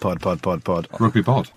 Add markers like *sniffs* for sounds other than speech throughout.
Pod, pod, pod, pod. Rugby pod.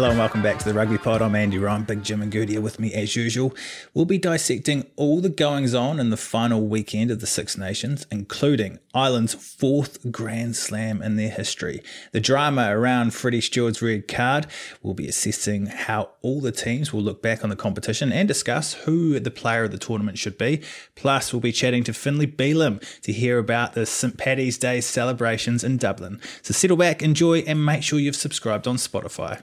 Hello and welcome back to the Rugby Pod. I'm Andy Ryan, Big Jim and Good here with me as usual. We'll be dissecting all the goings on in the final weekend of the Six Nations, including Ireland's fourth Grand Slam in their history. The drama around Freddie Steward's red card. We'll be assessing how all the teams will look back on the competition and discuss who the player of the tournament should be. Plus, we'll be chatting to Finlay Bealham to hear about the St. Paddy's Day celebrations in Dublin. So settle back, enjoy, and make sure you've subscribed on Spotify.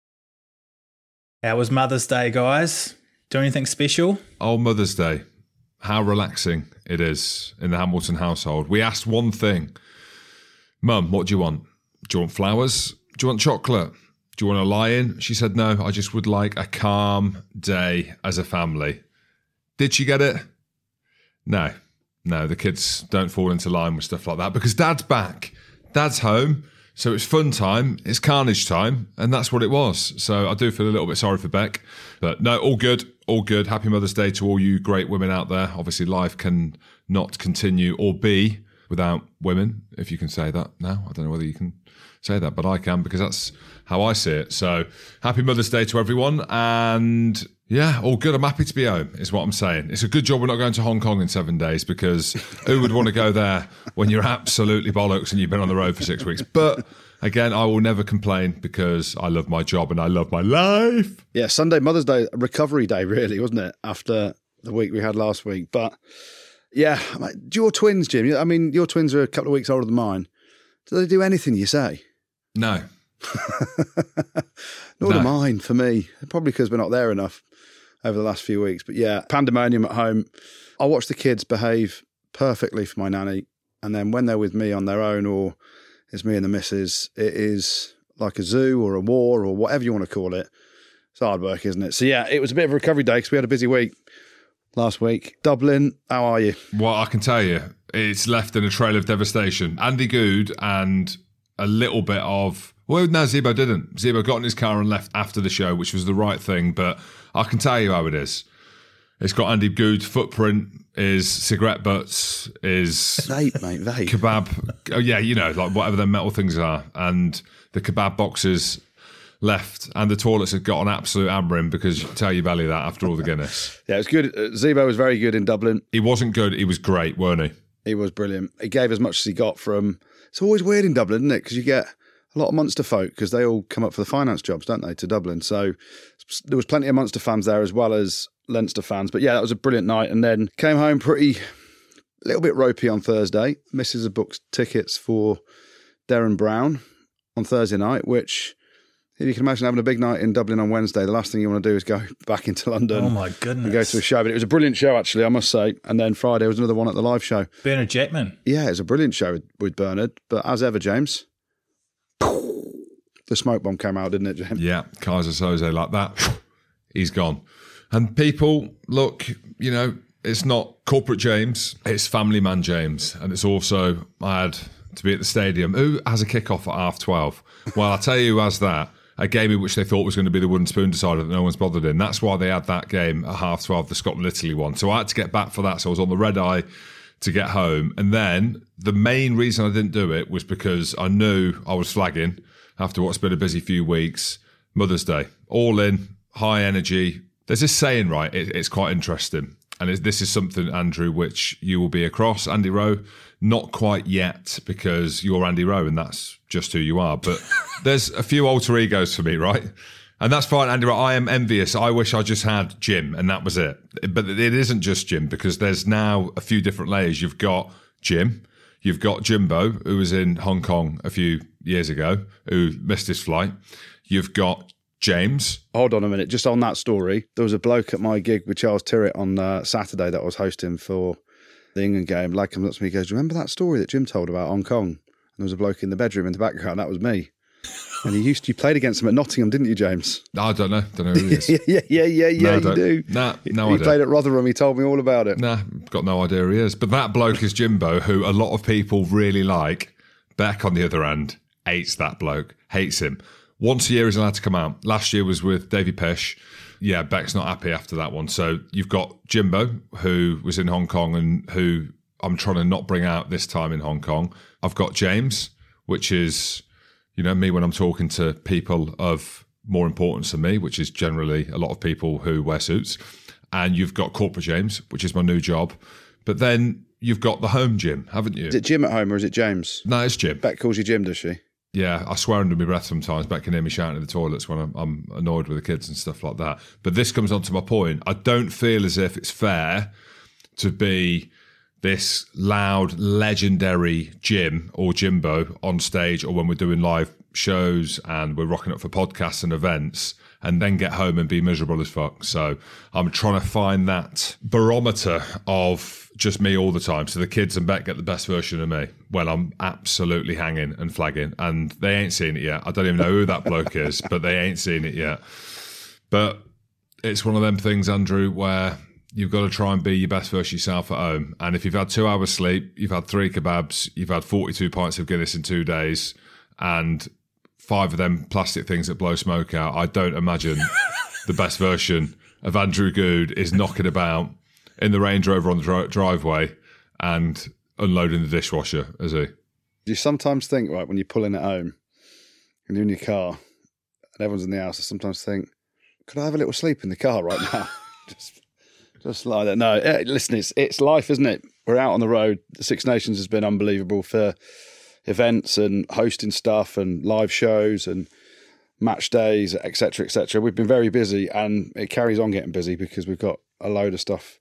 How was Mother's Day, guys? Do anything special? Oh, Mother's Day. How relaxing it is in the Hamilton household. We asked one thing Mum, what do you want? Do you want flowers? Do you want chocolate? Do you want a lion? She said, No, I just would like a calm day as a family. Did she get it? No, no, the kids don't fall into line with stuff like that because dad's back. Dad's home. So it's fun time, it's carnage time, and that's what it was. So I do feel a little bit sorry for Beck, but no, all good, all good. Happy Mother's Day to all you great women out there. Obviously, life can not continue or be without women, if you can say that now. I don't know whether you can say that, but I can because that's how I see it. So happy Mother's Day to everyone, and yeah, all good. I'm happy to be home, is what I'm saying. It's a good job we're not going to Hong Kong in seven days because *laughs* who would want to go there when you're absolutely bollocks and you've been on the road for six weeks? But again, I will never complain because I love my job and I love my life. Yeah, Sunday, Mother's Day, recovery day, really, wasn't it? After the week we had last week. But yeah, your twins, Jim, I mean, your twins are a couple of weeks older than mine. Do they do anything you say? No. *laughs* Nor no. do mine for me. Probably because we're not there enough over the last few weeks. But yeah, pandemonium at home. I watch the kids behave perfectly for my nanny. And then when they're with me on their own or it's me and the missus, it is like a zoo or a war or whatever you want to call it. It's hard work, isn't it? So yeah, it was a bit of a recovery day because we had a busy week last week. Dublin, how are you? Well, I can tell you, it's left in a trail of devastation. Andy Goode and a little bit of well, no, Zebo didn't. Zebo got in his car and left after the show, which was the right thing. But I can tell you how it is. It's got Andy Goode's footprint, is cigarette butts, is vape, mate, vape. kebab. Oh yeah, you know, like whatever the metal things are, and the kebab boxes left, and the toilets had got an absolute hammering because you tell your belly that after all the Guinness. *laughs* yeah, it was good. Uh, Zebo was very good in Dublin. He wasn't good. He was great, weren't he? He was brilliant. He gave as much as he got from. It's always weird in Dublin, isn't it? Because you get a lot of Munster folk because they all come up for the finance jobs, don't they, to Dublin? So there was plenty of Munster fans there as well as Leinster fans. But yeah, that was a brilliant night. And then came home pretty, a little bit ropey on Thursday. Mrs. booked tickets for Derren Brown on Thursday night, which if you can imagine having a big night in Dublin on Wednesday, the last thing you want to do is go *laughs* back into London Oh my goodness. and go to a show. But it was a brilliant show, actually, I must say. And then Friday was another one at the live show. Bernard Jackman. Yeah, it was a brilliant show with, with Bernard. But as ever, James, the smoke bomb came out, didn't it, James? Yeah, Keyser Soze like that. *laughs* He's gone. And people, look, you know, it's not corporate James, it's family man James. And it's also, I had to be at the stadium. Who has a kickoff at half 12? Well, I'll tell you who has that. A game in which they thought was going to be the wooden spoon decider that no one's bothered in. That's why they had that game at half 12, the Scotland Italy one. So I had to get back for that. So I was on the red eye to get home. And then the main reason I didn't do it was because I knew I was flagging after what's been a busy few weeks. Mother's Day, all in, high energy. There's this saying, right? It, it's quite interesting. And this is something, Andrew, which you will be across. Andy Rowe, not quite yet because you're Andy Rowe and that's just who you are. But *laughs* there's a few alter egos for me, right? And that's fine, Andy. Rowe. I am envious. I wish I just had Jim and that was it. But it isn't just Jim because there's now a few different layers. You've got Jim, you've got Jimbo, who was in Hong Kong a few years ago, who missed his flight. You've got James. Hold on a minute. Just on that story, there was a bloke at my gig with Charles Tyrrett on uh, Saturday that I was hosting for the England game. Lad comes up to me and goes, Remember that story that Jim told about Hong Kong? And there was a bloke in the bedroom in the background. That was me. *laughs* And you used to, you played against him at Nottingham, didn't you, James? I don't know. Don't know who he is. *laughs* Yeah, yeah, yeah, yeah. I you do. Nah, no he idea. played at Rotherham. He told me all about it. Nah, got no idea who he is. But that bloke is Jimbo, who a lot of people really like. Beck, on the other hand, hates that bloke, hates him. Once a year he's allowed to come out. Last year was with Davy Pesh. Yeah, Beck's not happy after that one. So you've got Jimbo, who was in Hong Kong and who I'm trying to not bring out this time in Hong Kong. I've got James, which is, you know, me when I'm talking to people of more importance than me, which is generally a lot of people who wear suits. And you've got Corporate James, which is my new job. But then you've got the home gym, haven't you? Is it Jim at home or is it James? no, it's Jim. Beck calls you Jim, does she? Yeah, I swear under my breath sometimes. Beck can hear me shouting in the toilets when I'm, I'm annoyed with the kids and stuff like that. But this comes on to my point. I don't feel as if it's fair to be this loud, legendary Jim or Jimbo on stage or when we're doing live shows and we're rocking up for podcasts and events and then get home and be miserable as fuck. So I'm trying to find that barometer of just me all the time. So the kids and Beck get the best version of me. Well, I'm absolutely hanging and flagging and they ain't seen it yet. I don't even know who that bloke is, but they ain't seen it yet. But it's one of them things, Andrew, where you've got to try and be your best version of yourself at home. And if you've had two hours sleep, you've had three kebabs, you've had 42 pints of Guinness in two days, and five of them plastic things that blow smoke out, I don't imagine *laughs* the best version of Andrew Goode is knocking about in the Range Rover on the dri- driveway and unloading the dishwasher, is he? Do you sometimes think, right, when you're pulling at home and you're in your car and everyone's in the house, I sometimes think, could I have a little sleep in the car right now? *laughs* just, just like that. No, eh, listen, it's it's life, isn't it? We're out on the road. The Six Nations has been unbelievable for events and hosting stuff and live shows and match days, etc., etc. We've been very busy, and it carries on getting busy because we've got a load of stuff,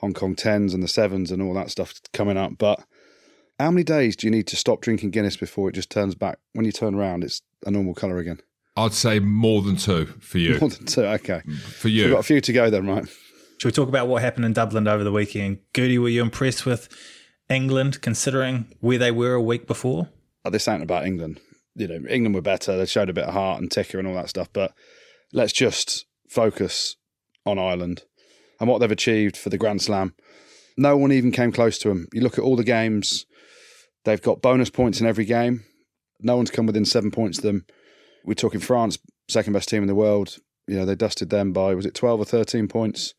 Hong Kong tens and the sevens and all that stuff coming up. But how many days do you need to stop drinking Guinness before it just turns back? When you turn around, it's a normal colour again. I'd say more than two for you. *laughs* More than two. Okay, For you. we've got a few to go then, right? Should we talk about what happened in Dublin over the weekend? Goody, were you impressed with England considering where they were a week before? Oh, this ain't about England. You know, England were better. They showed a bit of heart and ticker and all that stuff. But let's just focus on Ireland and what they've achieved for the Grand Slam. No one even came close to them. You look at all the games; they've got bonus points in every game. No one's come within seven points of them. We're talking France, second best team in the world. You know, they dusted them by was it twelve or thirteen points?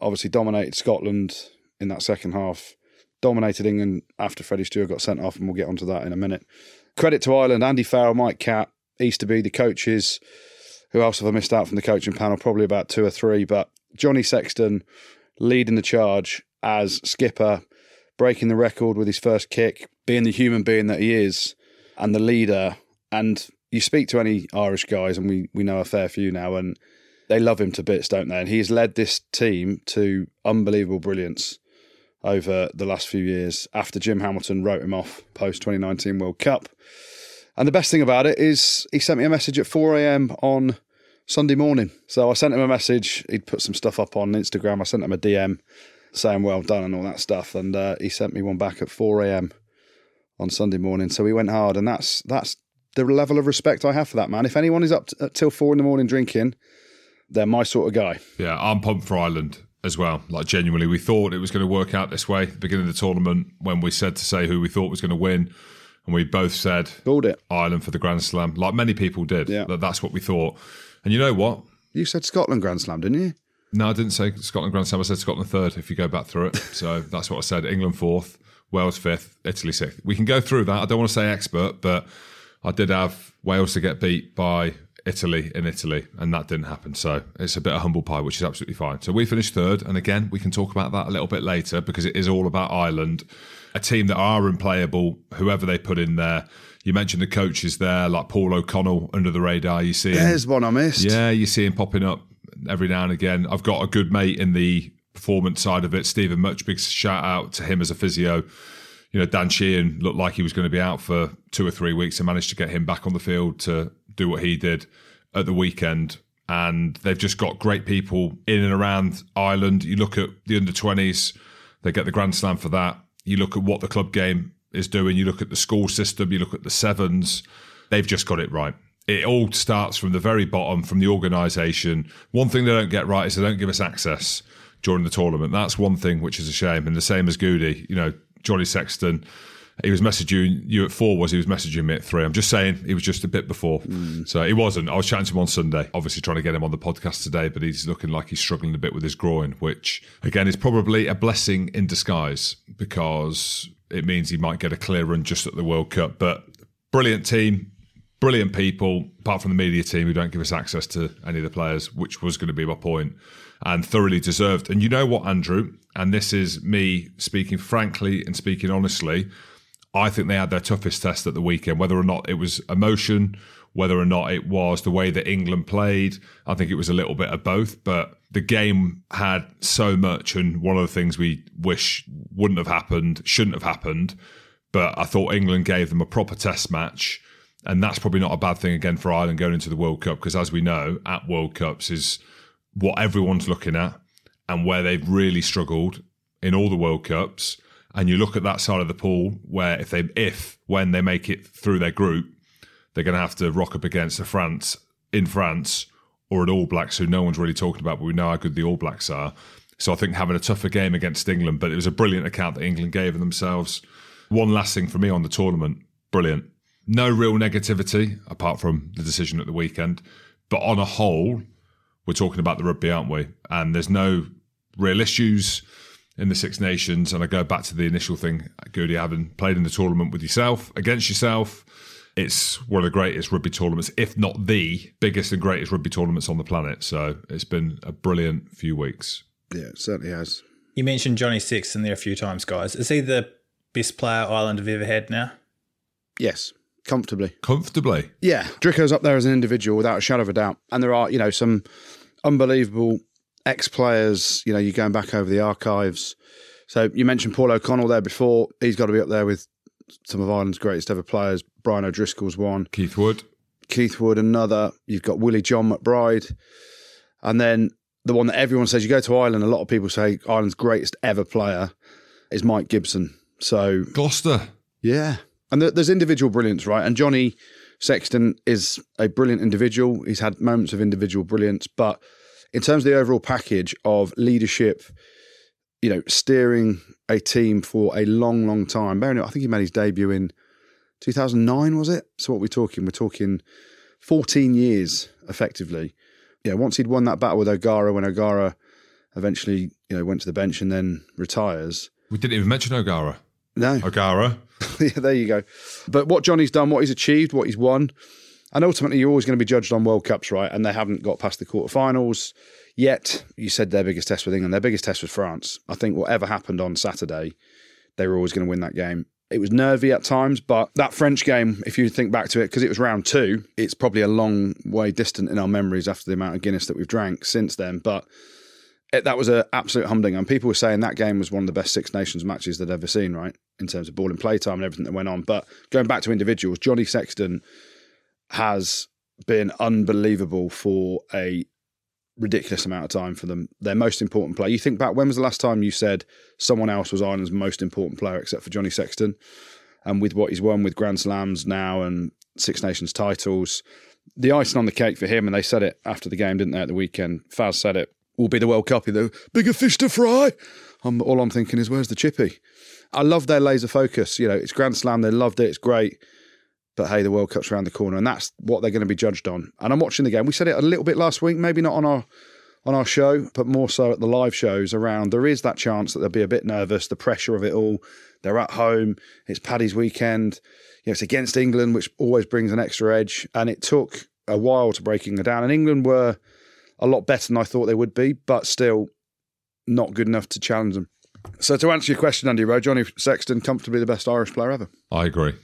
Obviously, dominated Scotland in that second half. Dominated England after Freddie Steward got sent off, and we'll get onto that in a minute. Credit to Ireland, Andy Farrell, Mike Catt, Easterby, the coaches. Who else have I missed out from the coaching panel? Probably about two or three, but Johnny Sexton leading the charge as skipper, breaking the record with his first kick, being the human being that he is, and the leader. And you speak to any Irish guys, and we, we know a fair few now, and they love him to bits, don't they? And he's led this team to unbelievable brilliance over the last few years after Jim Hamilton wrote him off post 2019 World Cup. And the best thing about it is he sent me a message at 4 a.m. on Sunday morning. So I sent him a message. He'd put some stuff up on Instagram. I sent him a DM saying well done and all that stuff. And uh, he sent me one back at 4 a.m. on Sunday morning. So we went hard. And that's that's the level of respect I have for that man. If anyone is up to, till four in the morning drinking, they're my sort of guy. Yeah, I'm pumped for Ireland as well. Like genuinely, we thought it was going to work out this way. At the beginning of the tournament, when we said to say who we thought was going to win, and we both said Called it. Ireland for the Grand Slam, like many people did. Yeah. That that's what we thought. And you know what? You said Scotland Grand Slam, didn't you? No, I didn't say Scotland Grand Slam. I said Scotland third. If you go back through it, *laughs* so that's what I said. England fourth, Wales fifth, Italy sixth. We can go through that. I don't want to say expert, but I did have Wales to get beat by Italy in Italy, and that didn't happen. So it's a bit of humble pie, which is absolutely fine. So we finished third, and again, we can talk about that a little bit later because it is all about Ireland, a team that are unplayable, whoever they put in there. You mentioned the coaches there, like Paul O'Connell under the radar. You see, There's one I missed. yeah, you see him popping up every now and again. I've got a good mate in the performance side of it, Stephen Much. Big shout out to him as a physio. You know, Dan Sheehan looked like he was going to be out for two or three weeks and managed to get him back on the field to do what he did at the weekend. And they've just got great people in and around Ireland. You look at the under 20s, they get the Grand Slam for that. You look at what the club game is doing, you look at the school system, you look at the sevens, they've just got it right. It all starts from the very bottom, from the organisation. One thing they don't get right is they don't give us access during the tournament. That's one thing which is a shame. And the same as Goody, you know, Johnny Sexton, he was messaging you at four, was he was messaging me at three. I'm just saying he was just a bit before. Mm. So he wasn't. I was chatting to him on Sunday, obviously trying to get him on the podcast today, but he's looking like he's struggling a bit with his groin, which again is probably a blessing in disguise because it means he might get a clear run just at the World Cup. But brilliant team, brilliant people, apart from the media team who don't give us access to any of the players, which was going to be my point, and thoroughly deserved. And you know what, Andrew? And this is me speaking frankly and speaking honestly. I think they had their toughest test at the weekend, whether or not it was emotion, whether or not it was the way that England played. I think it was a little bit of both, but the game had so much. And one of the things we wish wouldn't have happened, shouldn't have happened. But I thought England gave them a proper test match. And that's probably not a bad thing again for Ireland going into the World Cup, because as we know, at World Cups is what everyone's looking at and where they've really struggled in all the World Cups. And you look at that side of the pool where if they if when they make it through their group, they're going to have to rock up against a France in France or an All Blacks who no one's really talking about, but we know how good the All Blacks are. So I think having a tougher game against England, but it was a brilliant account that England gave of themselves. One last thing for me on the tournament, brilliant. No real negativity apart from the decision at the weekend, but on a whole, we're talking about the rugby, aren't we? And there's no real issues in the Six Nations. And I go back to the initial thing, Goody, having played in the tournament with yourself, against yourself. It's one of the greatest rugby tournaments, if not the biggest and greatest rugby tournaments on the planet. So it's been a brilliant few weeks. Yeah, it certainly has. You mentioned Johnny Sexton there a few times, guys. Is he the best player Ireland have ever had now? Yes, comfortably. Comfortably. Yeah, Dricko's up there as an individual without a shadow of a doubt. And there are, you know, some unbelievable ex players. You know, you're going back over the archives. So you mentioned Paul O'Connell there before. He's got to be up there with some of Ireland's greatest ever players. Brian O'Driscoll's one. Keith Wood. Keith Wood, another. You've got Willie John McBride. And then the one that everyone says, you go to Ireland, a lot of people say Ireland's greatest ever player is Mike Gibson. So, Gloucester. yeah. And there- there's individual brilliance, right? And Johnny Sexton is a brilliant individual. He's had moments of individual brilliance. But in terms of the overall package of leadership, you know, steering a team for a long, long time. Bearing in I think he made his debut in 2009, was it? So what we're talking, we're talking 14 years effectively. Yeah, once he'd won that battle with O'Gara, when O'Gara eventually, you know, went to the bench and then retires. We didn't even mention O'Gara. No, O'Gara. *laughs* yeah, there you go. But what Johnny's done, what he's achieved, what he's won, and ultimately you're always going to be judged on World Cups, right? And they haven't got past the quarterfinals yet. You said their biggest test with England. Their biggest test was France. I think whatever happened on Saturday, they were always going to win that game. It was nervy at times, but that French game, if you think back to it, because it was round two, it's probably a long way distant in our memories after the amount of Guinness that we've drank since then. But it, that was an absolute humdinger. And people were saying that game was one of the best Six Nations matches they'd ever seen, right? In terms of ball and play time and everything that went on. But going back to individuals, Johnny Sexton has been unbelievable for a ridiculous amount of time for them. Their most important player. You think back, when was the last time you said someone else was Ireland's most important player except for Johnny Sexton? And with what he's won with Grand Slams now and Six Nations titles, the icing on the cake for him, and they said it after the game, didn't they, at the weekend? Faz said it will be the World Cup. The bigger fish to fry. I'm, all I'm thinking is, where's the chippy? I love their laser focus. You know, it's Grand Slam. They loved it. It's great. But hey, the World Cup's around the corner, and that's what they're going to be judged on. And I'm watching the game. We said it a little bit last week, maybe not on our on our show, but more so at the live shows around. There is that chance that they'll be a bit nervous, the pressure of it all. They're at home. It's Paddy's weekend. You know, it's against England, which always brings an extra edge. And it took a while to break England down. And England were a lot better than I thought they would be, but still not good enough to challenge them. So to answer your question, Andy Rowe, Johnny Sexton comfortably the best Irish player ever. I agree.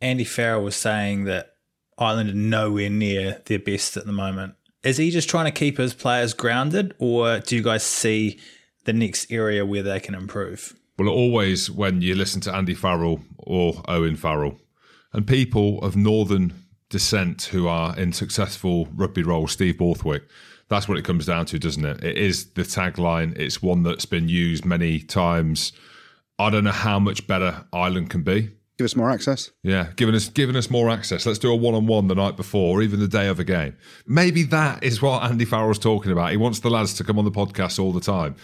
Andy Farrell was saying that Ireland are nowhere near their best at the moment. Is he just trying to keep his players grounded, or do you guys see the next area where they can improve? Well, always when you listen to Andy Farrell or Owen Farrell, and people of northern descent who are in successful rugby roles, Steve Borthwick, that's what it comes down to, doesn't it? It is the tagline. It's one that's been used many times. I don't know how much better Ireland can be. Give us more access. Yeah, giving us giving us more access. Let's do a one on one the night before, or even the day of a game. Maybe that is what Andy Farrell's talking about. He wants the lads to come on the podcast all the time.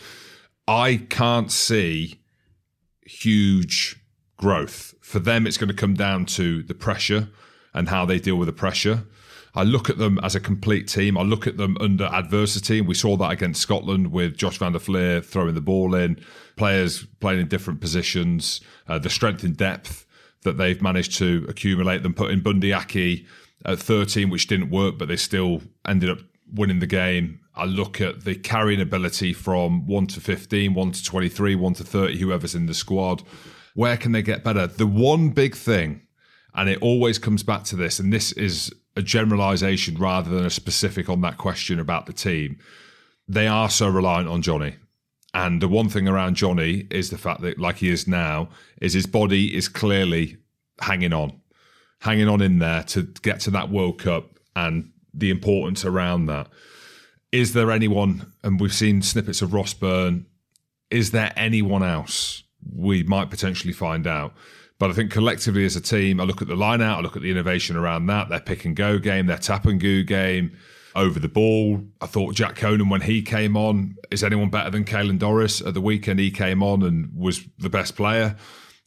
I can't see huge growth for them. It's going to come down to the pressure and how they deal with the pressure. I look at them as a complete team. I look at them under adversity, and we saw that against Scotland with Josh van der Flier throwing the ball in, players playing in different positions, uh, the strength in depth that they've managed to accumulate. Them putting Bundee Aki at 13, which didn't work, but they still ended up winning the game. I look at the carrying ability from 1 to 15, 1 to 23, 1 to 30, whoever's in the squad. Where can they get better? The one big thing, and it always comes back to this, and this is a generalization rather than a specific on that question about the team. They are so reliant on Johnny. And the one thing around Johnny is the fact that, like he is now, is his body is clearly hanging on, hanging on in there to get to that World Cup and the importance around that. Is there anyone, and we've seen snippets of Ross Byrne, is there anyone else we might potentially find out? But I think collectively as a team, I look at the line out, I look at the innovation around that, their pick and go game, their tap and go game, over the ball. I thought Jack Conan, when he came on, is anyone better than Caelan Doris? At the weekend, he came on and was the best player.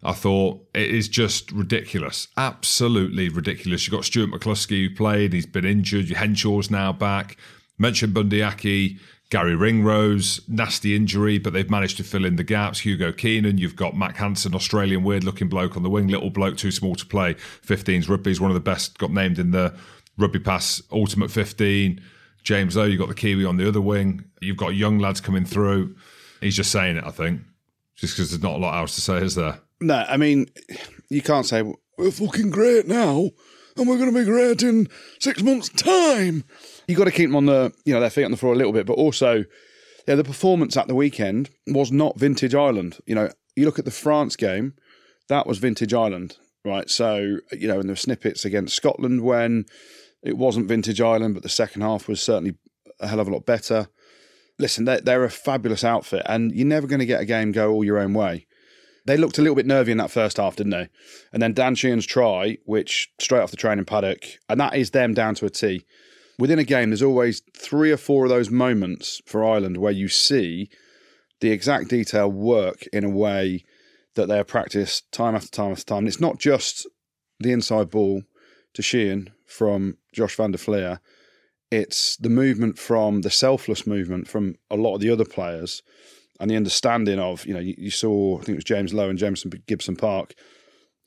I thought it is just ridiculous, absolutely ridiculous. You've got Stuart McCloskey who played, he's been injured. Henshaw's now back. Mentioned Bundyaki, Garry Ringrose, nasty injury, but they've managed to fill in the gaps. Hugo Keenan, you've got Mack Hansen, Australian weird looking bloke on the wing, little bloke, too small to play. 15s rugby is one of the best, got named in the Rugby Pass Ultimate 15. James Lowe, you've got the Kiwi on the other wing. You've got young lads coming through. He's just saying it, I think, just because there's not a lot else to say, is there? No, I mean, you can't say, we're fucking great now and we're going to be great in six months' time you got to keep them on the you know their feet on the floor a little bit, but also yeah, the performance at the weekend was not vintage Ireland. You know, you look at the France game, that was vintage Ireland, right? So you know, and there were snippets against Scotland when it wasn't vintage Ireland, but the second half was certainly a hell of a lot better. Listen, they're, they're a fabulous outfit, and you're never going to get a game go all your own way. They looked a little bit nervy in that first half, didn't they? And then Dan Sheehan's try, which straight off the training paddock, and that is them down to a T within a game, there's always three or four of those moments for Ireland where you see the exact detail work in a way that they have practiced time after time after time. And it's not just the inside ball to Sheehan from Josh van der Flier. It's the movement from the selfless movement from a lot of the other players and the understanding of, you know, you, you saw, I think it was James Lowe and Jamison Gibson Park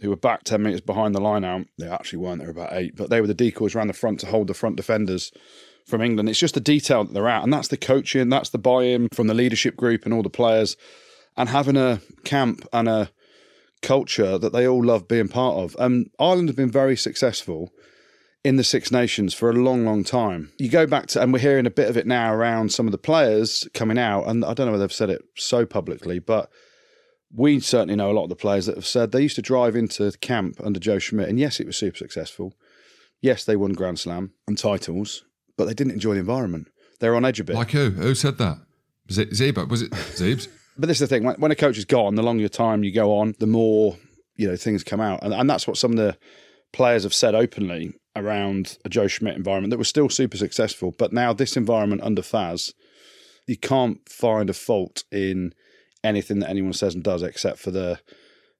who were back 10 minutes behind the line out. They actually weren't, they were about eight, but they were the decoys around the front to hold the front defenders from England. It's just the detail that they're at, and that's the coaching, that's the buy in from the leadership group and all the players, and having a camp and a culture that they all love being part of. And Ireland have been very successful in the Six Nations for a long, long time. You go back to, and we're hearing a bit of it now around some of the players coming out, and I don't know whether they've said it so publicly, but we certainly know a lot of the players that have said they used to drive into camp under Joe Schmidt, and yes, it was super successful. Yes, they won Grand Slam and titles, but they didn't enjoy the environment. They're on edge a bit. Like who? Who said that? It Zebo? Was it Zeebs? *laughs* but this is the thing: when, when a coach is gone, the longer time you go on, the more you know things come out, and, and that's what some of the players have said openly around a Joe Schmidt environment that was still super successful. But now this environment under Faz, you can't find a fault in anything that anyone says and does, except for the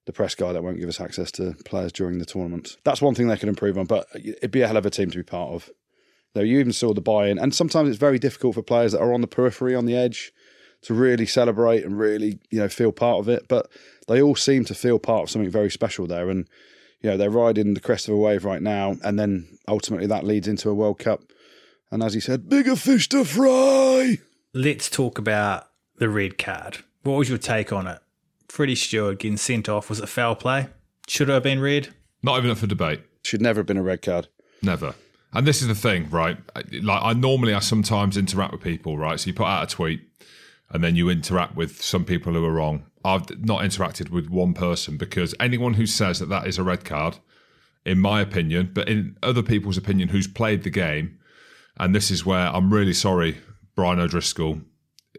the press guy that won't give us access to players during the tournament. That's one thing they could improve on, but it'd be a hell of a team to be part of. Though you even saw the buy-in, and sometimes it's very difficult for players that are on the periphery, on the edge, to really celebrate and really you know feel part of it. But they all seem to feel part of something very special there, and you know they're riding the crest of a wave right now, and then ultimately that leads into a World Cup. And as he said, bigger fish to fry. Let's talk about the red card. What was your take on it? Freddie Steward getting sent off. Was it foul play? Should it have been red? Not even up for debate. Should never have been a red card. Never. And this is the thing, right? Like I normally, I sometimes interact with people, right? So you put out a tweet, and then you interact with some people who are wrong. I've not interacted with one person because anyone who says that that is a red card, in my opinion, but in other people's opinion, who's played the game, and this is where I'm really sorry, Brian O'Driscoll.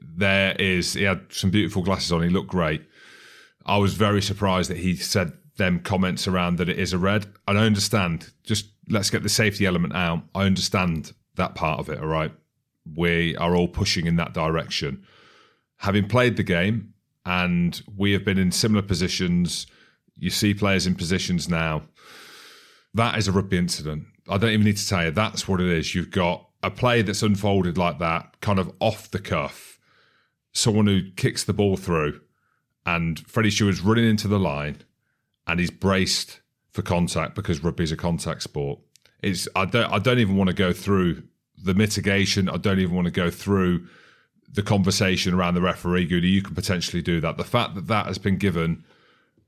There is he had some beautiful glasses on. He looked great. I was very surprised that he said them comments around that it is a red. And I understand. Just let's get the safety element out. I understand that part of it. All right, we are all pushing in that direction. Having played the game, and we have been in similar positions. You see players in positions now. That is a rugby incident. I don't even need to tell you. That's what it is. You've got a play that's unfolded like that, kind of off the cuff. Someone who kicks the ball through, and Freddie Steward's running into the line, and he's braced for contact because rugby is a contact sport. It's I don't I don't even want to go through the mitigation. I don't even want to go through the conversation around the referee. Goody, you can potentially do that. The fact that that has been given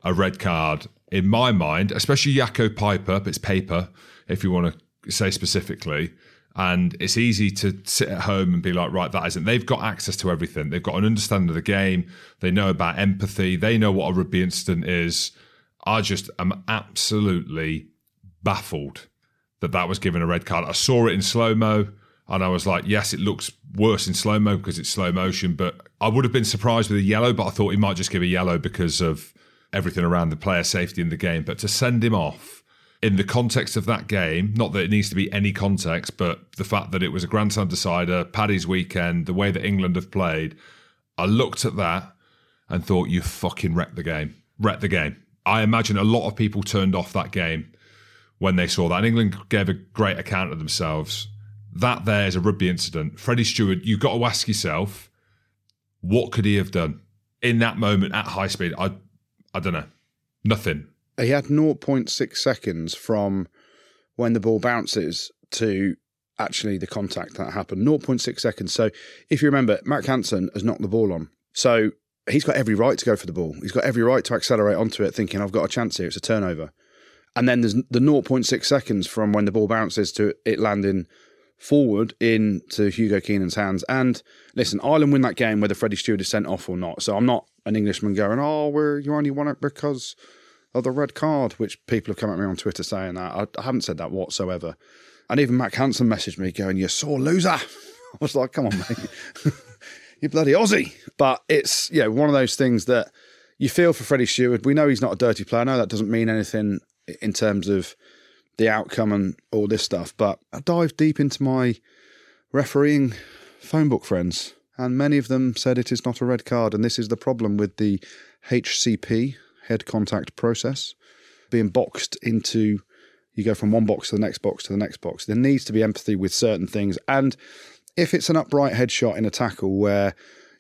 a red card, in my mind, especially Jaco Peyper, it's Peyper, if you want to say specifically. And it's easy to sit at home and be like, right, that isn't. They've got access to everything. They've got an understanding of the game. They know about empathy. They know what a rugby incident is. I just am absolutely baffled that that was given a red card. I saw it in slow mo. And I was like, yes, it looks worse in slow mo because it's slow motion. But I would have been surprised with a yellow, but I thought he might just give a yellow because of everything around the player safety in the game. But to send him off in the context of that game, not that it needs to be any context, but the fact that it was a Grand Slam decider, Paddy's weekend, the way that England have played, I looked at that and thought, you fucking wrecked the game. Wrecked the game. I imagine a lot of people turned off that game when they saw that. And England gave a great account of themselves that there is a rugby incident. Freddie Steward, you've got to ask yourself, what could he have done in that moment at high speed? I, I don't know. Nothing. He had 0.6 seconds from when the ball bounces to actually the contact that happened. 0.6 seconds. So if you remember, Mack Hansen has knocked the ball on. So he's got every right to go for the ball. He's got every right to accelerate onto it, thinking, I've got a chance here. It's a turnover. And then there's the 0.6 seconds from when the ball bounces to it landing forward into Hugo Keenan's hands. And listen, Ireland win that game whether Freddie Steward is sent off or not. So I'm not an Englishman going, oh, we're, you only won it because of the red card, which people have come at me on Twitter saying that. I, I haven't said that whatsoever. And even Mack Hansen messaged me going, you sore loser. *laughs* I was like, come on, mate. *laughs* you bloody Aussie. But it's, you know, one of those things that you feel for Freddie Steward. We know he's not a dirty player. No, that doesn't mean anything in terms of the outcome and all this stuff. But I dived deep into my refereeing phone book friends, and many of them said it is not a red card. And this is the problem with the HCP, head contact process, being boxed into you go from one box to the next box to the next box. There needs to be empathy with certain things. And if it's an upright headshot in a tackle where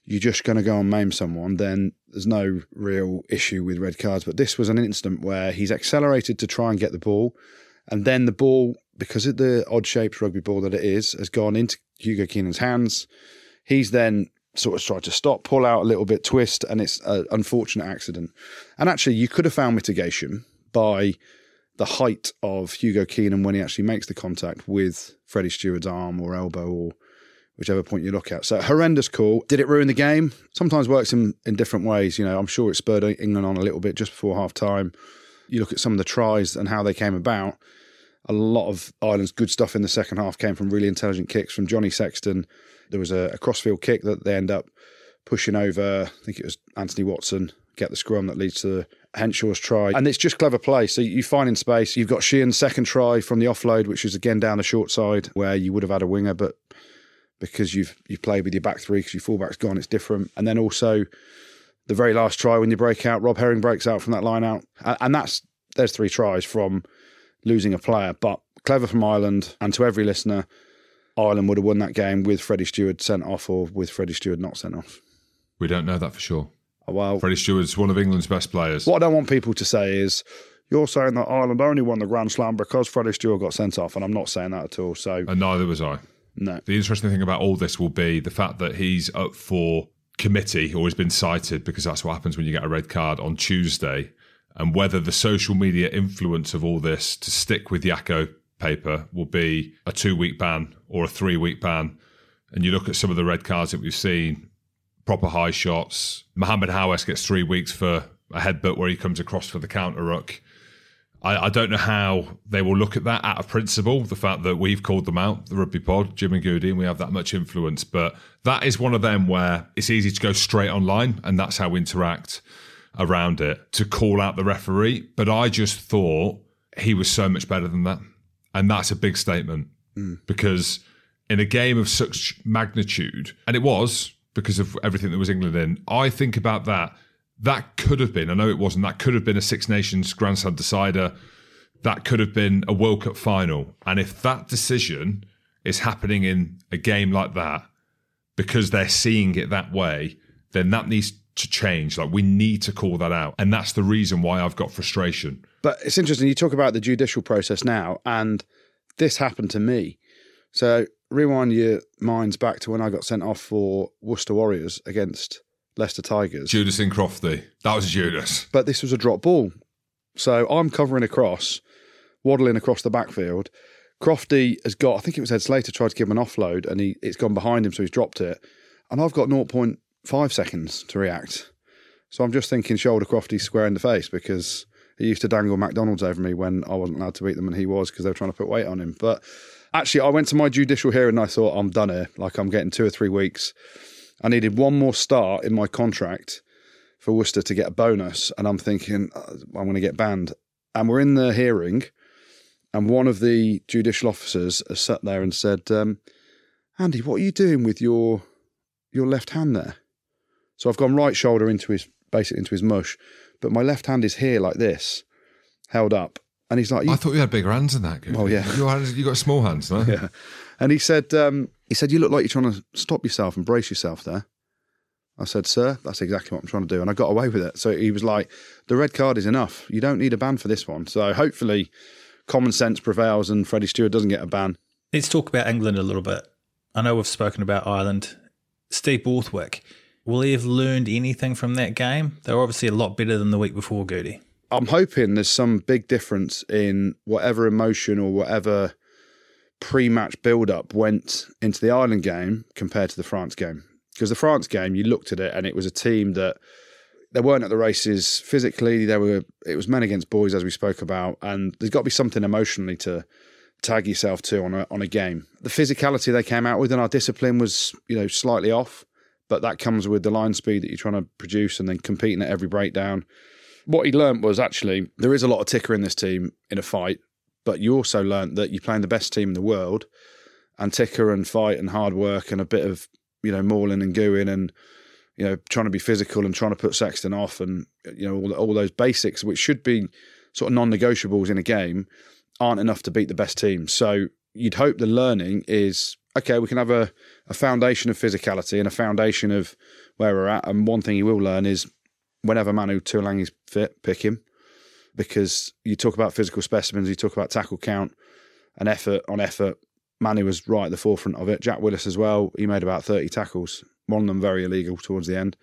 you're just going to go and maim someone, then there's no real issue with red cards. But this was an incident where he's accelerated to try and get the ball. And then the ball, because of the odd shaped rugby ball that it is, has gone into Hugo Keenan's hands. He's then sort of tried to stop, pull out a little bit, twist, and it's an unfortunate accident. And actually, you could have found mitigation by the height of Hugo Keenan when he actually makes the contact with Freddie Steward's arm or elbow or whichever point you look at. So horrendous call. Did it ruin the game? Sometimes works in, in different ways. You know, I'm sure it spurred England on a little bit just before half time. You look at some of the tries and how they came about. A lot of Ireland's good stuff in the second half came from really intelligent kicks from Johnny Sexton. There was a, a crossfield kick that they end up pushing over. I think it was Anthony Watson get the scrum that leads to Henshaw's try. And it's just clever play. So you find in space, you've got Sheehan's second try from the offload, which is again down the short side where you would have had a winger, but because you've you've played with your back three because your fullback's gone, it's different. And then also the very last try when you break out, Rob Herring breaks out from that line out. And, that's there's three tries from losing a player. But clever from Ireland, and to every listener, Ireland would have won that game with Freddie Steward sent off or with Freddie Steward not sent off. We don't know that for sure. Oh, well, Freddie Steward's one of England's best players. What I don't want people to say is, you're saying that Ireland only won the Grand Slam because Freddie Steward got sent off, and I'm not saying that at all. So, and neither was I. No. The interesting thing about all this will be the fact that he's up for committee or has been cited because that's what happens when you get a red card on Tuesday, and whether the social media influence of all this to stick with Jaco Peyper will be a two week ban or a three week ban. And you look at some of the red cards that we've seen proper high shots. Mohamed Haouas gets three weeks for a headbutt where he comes across for the counter ruck. I, I, don't know how they will look at that out of principle, the fact that we've called them out, the rugby pod, Jim and Goody, and we have that much influence. But that is one of them where it's easy to go straight online, and that's how we interact around it to call out the referee. But I just thought he was so much better than that. And that's a big statement mm. because in a game of such magnitude, and it was, because of everything that was England in. I think about that. That could have been, I know it wasn't, that could have been a Six Nations Grand Slam decider. That could have been a World Cup final. And if that decision is happening in a game like that, because they're seeing it that way, then that needs to change. Like we need to call that out. And that's the reason why I've got frustration. But it's interesting. You talk about the judicial process now, and this happened to me. So rewind your minds back to when I got sent off for Worcester Warriors against Leicester Tigers. Judas in Crofty. That was Judas. But this was a drop ball. So I'm covering across, waddling across the backfield. Crofty has got, I think it was Ed Slater tried to give him an offload and he it's gone behind him, so he's dropped it. And I've got 0.5 seconds to react. So I'm just thinking shoulder Crofty square in the face because he used to dangle McDonald's over me when I wasn't allowed to beat them and he was because they were trying to put weight on him. But Actually, I went to my judicial hearing and I thought, I'm done here. Like, I'm getting two or three weeks. I needed one more start in my contract for Worcester to get a bonus. And I'm thinking, uh, I'm going to get banned. And we're in the hearing, and one of the judicial officers has sat there and said, um, Andy, what are you doing with your your left hand there? So I've gone right shoulder into his basically into his mush, but my left hand is here like this, held up, and he's like, I thought you had bigger hands than that. Oh yeah, hands, you got small hands, no? *laughs* Yeah. And he said, um, he said, you look like you're trying to stop yourself and brace yourself there. I said, sir, that's exactly what I'm trying to do, and I got away with it. So he was like, the red card is enough. You don't need a ban for this one. So hopefully, common sense prevails and Freddie Steward doesn't get a ban. Let's talk about England a little bit. I know we've spoken about Ireland. Steve Borthwick, will he have learned anything from that game? They were obviously a lot better than the week before, Goody. I'm hoping there's some big difference in whatever emotion or whatever pre-match build-up went into the Ireland game compared to the France game. Because the France game, you looked at it and it was a team that they weren't at the races physically. They were. It was men against boys, as we spoke about, and there's got to be something emotionally to tag yourself to on a on a game. The physicality they came out with and our discipline was, you know, slightly off, but that comes with the line speed that you're trying to produce and then competing at every breakdown what he learned was actually there is a lot of ticker in this team in a fight, but you also learned that you're playing the best team in the world, and ticker and fight and hard work and a bit of you know mauling and gooing and you know trying to be physical and trying to put Sexton off and you know all, all those basics which should be sort of non-negotiables in a game aren't enough to beat the best team. So you'd hope the learning is okay. We can have a, a foundation of physicality and a foundation of where we're at. And one thing you will learn is whenever Manu Tuilagi's fit, pick him because you talk about physical specimens, you talk about tackle count and effort on effort. Manny was right at the forefront of it. Jack Willis as well. He made about 30 tackles, one of them very illegal towards the end.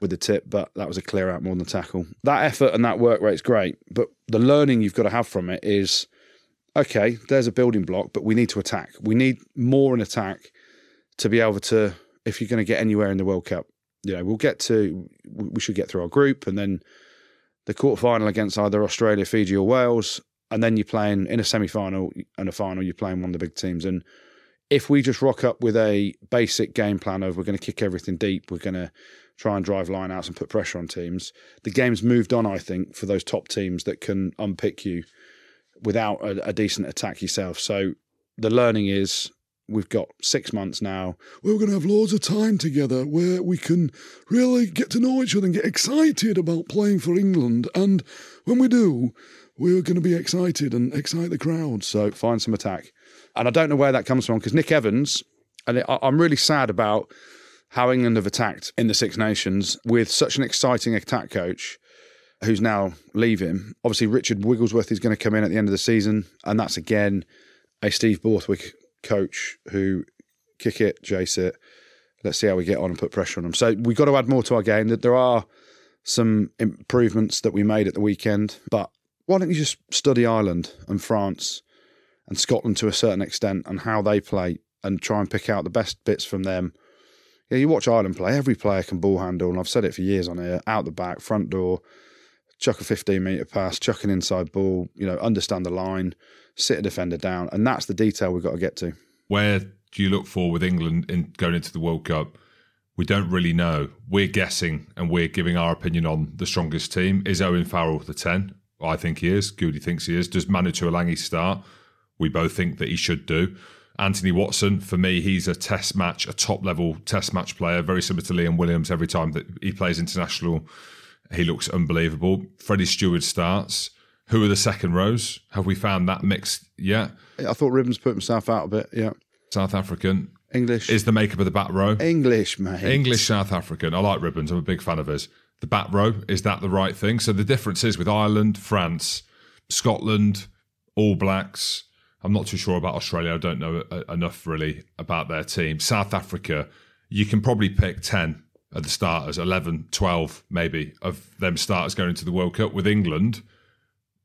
with the tip, but that was a clear out more than a tackle. That effort and that work rate's great, but the learning you've got to have from it is okay, there's a building block, but we need to attack. We need more in attack to be able to, if you're going to get anywhere in the World Cup. You know, we'll get to, we should get through our group and then the quarter final against either Australia, Fiji, or Wales. And then you're playing in a semi final and a final, you're playing one of the big teams. And if we just rock up with a basic game plan of we're going to kick everything deep, we're going to try and drive lineouts and put pressure on teams, the game's moved on, I think, for those top teams that can unpick you without a, a decent attack yourself. So the learning is we've got six months now. We're going to have loads of time together where we can really get to know each other and get excited about playing for England. And when we do, we're going to be excited and excite the crowd. So find some attack. And I don't know where that comes from because Nick Evans, and I'm really sad about how England have attacked in the Six Nations with such an exciting attack coach who's now leaving. Obviously, Richard Wigglesworth is going to come in at the end of the season, and that's again a Steve Borthwick coach who kick it, chase it. Let's see how we get on and put pressure on them. So we've got to add more to our game. That there are some improvements that we made at the weekend, but why don't you just study Ireland and France and Scotland to a certain extent and how they play and try and pick out the best bits from them. Yeah, you watch Ireland play. Every player can ball handle, and I've said it for years on here. Out the back, front door, chuck a 15 metre pass, chuck an inside ball, you know, understand the line, sit a defender down. And that's the detail we've got to get to. Where do you look for with England in going into the World Cup? We don't really know. We're guessing and we're giving our opinion on the strongest team. Is Owen Farrell the 10? I think he is. Goody thinks he is. Does Manu Tuilagi start? We both think that he should do. Anthony Watson, for me, he's a test match, a top level test match player, very similar to Liam Williams every time that he plays international he looks unbelievable. Freddie Steward starts. Who are the second rows? Have we found that mix yet? I thought Ribbans put himself out a bit. Yeah. South African. English. Is the makeup of the back row. English, mate. English South African. I like Ribbans. I'm a big fan of his. The back row, is that the right thing? So the difference is with Ireland, France, Scotland, All Blacks. I'm not too sure about Australia. I don't know uh, enough really about their team. South Africa, you can probably pick 10 at the starters, 11, 12 maybe of them starters going into the World Cup with England.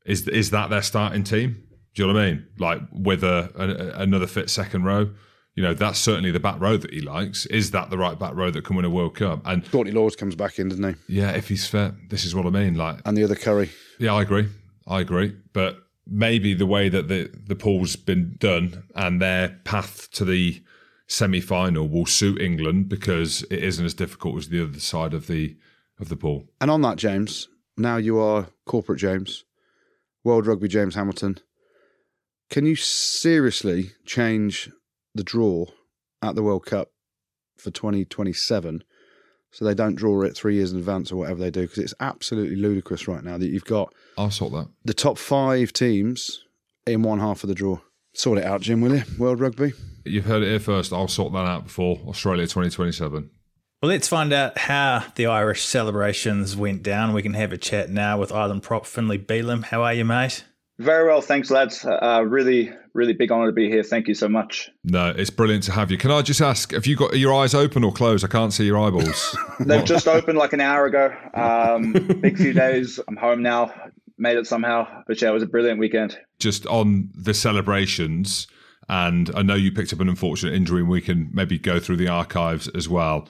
Is is that their starting team? Do you know what I mean? Like with a, a, another fit second row, you know that's certainly the back row that he likes. Is that the right back row that can win a World Cup? And Courtney Lawes comes back in, doesn't he? Yeah, if he's fit, this is what I mean. Like and the other Curry. Yeah, I agree. I agree. But maybe the way that the the pool's been done and their path to the semi final will suit England because it isn't as difficult as the other side of the of the pool. And on that, James, now you are corporate James, World Rugby James Hamilton. Can you seriously change the draw at the World Cup for 2027 so they don't draw it three years in advance or whatever they do? Because it's absolutely ludicrous right now that you've got. I'll sort that. The top five teams in one half of the draw. Sort it out, Jim, will you? World Rugby. You've heard it here first. I'll sort that out before Australia 2027. Well, let's find out how the Irish celebrations went down. We can have a chat now with Island prop Finlay Bealham. How are you, mate? Very well, thanks, lads. Uh, really, really big honour to be here. Thank you so much. No, it's brilliant to have you. Can I just ask, have you got your eyes open or closed? I can't see your eyeballs. *laughs* They've just opened like an hour ago. Um, big few days. I'm home now. Made it somehow. But yeah, it was a brilliant weekend. Just on the celebrations, and I know you picked up an unfortunate injury, and we can maybe go through the archives as well.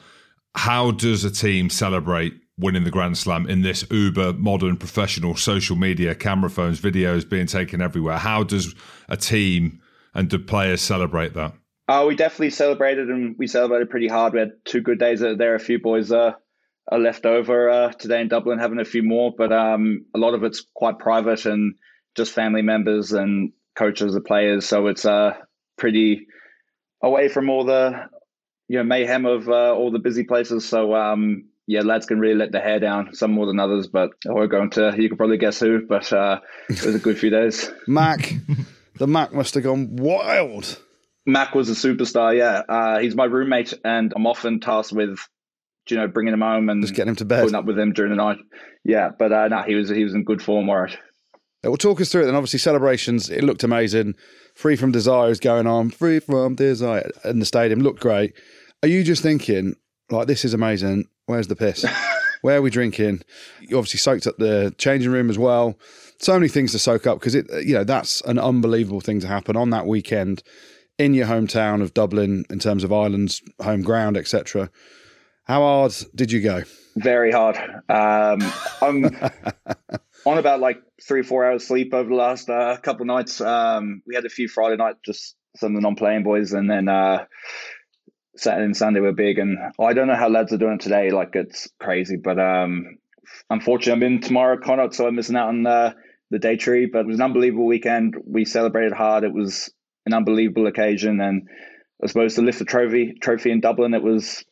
How does a team celebrate winning the Grand Slam in this uber modern professional social media, camera phones, videos being taken everywhere? How does a team and do players celebrate that? Uh, we definitely celebrated and we celebrated pretty hard. We had two good days there. A few boys uh, are left over uh, today in Dublin, having a few more, but um, a lot of it's quite private and just family members and coaches, the players. So it's uh, pretty away from all the you know mayhem of uh, all the busy places. So um, yeah, lads can really let their hair down, some more than others. But we're going to you can probably guess who. But uh, it was a good few days. *laughs* *laughs* Mac, the Mac must have gone wild. Mac was a superstar. Yeah, uh, he's my roommate, and I'm often tasked with you know bringing him home and just getting him to bed, putting up with him during the night. Yeah, but uh, no, he was he was in good form. All right. Well, talk us through it. Then, obviously, celebrations. It looked amazing. Freed from Desire is going on. Freed from Desire, and the stadium looked great. Are you just thinking like this is amazing? Where's the piss? *laughs* Where are we drinking? You obviously soaked up the changing room as well. So many things to soak up because it, you know, that's an unbelievable thing to happen on that weekend in your hometown of Dublin in terms of Ireland's home ground, etc. How hard did you go? Very hard. Um, I'm *laughs* on about like three, four hours sleep over the last uh, couple nights. Um, we had a few Friday night, just some of the non-playing boys, and then uh, Saturday and Sunday were big. And I don't know how lads are doing today. Like it's crazy, but um, unfortunately, I'm in tomorrow, Connacht, so I'm missing out on uh, the day tree. But it was an unbelievable weekend. We celebrated hard. It was an unbelievable occasion, and I suppose to lift the trophy trophy in Dublin, it was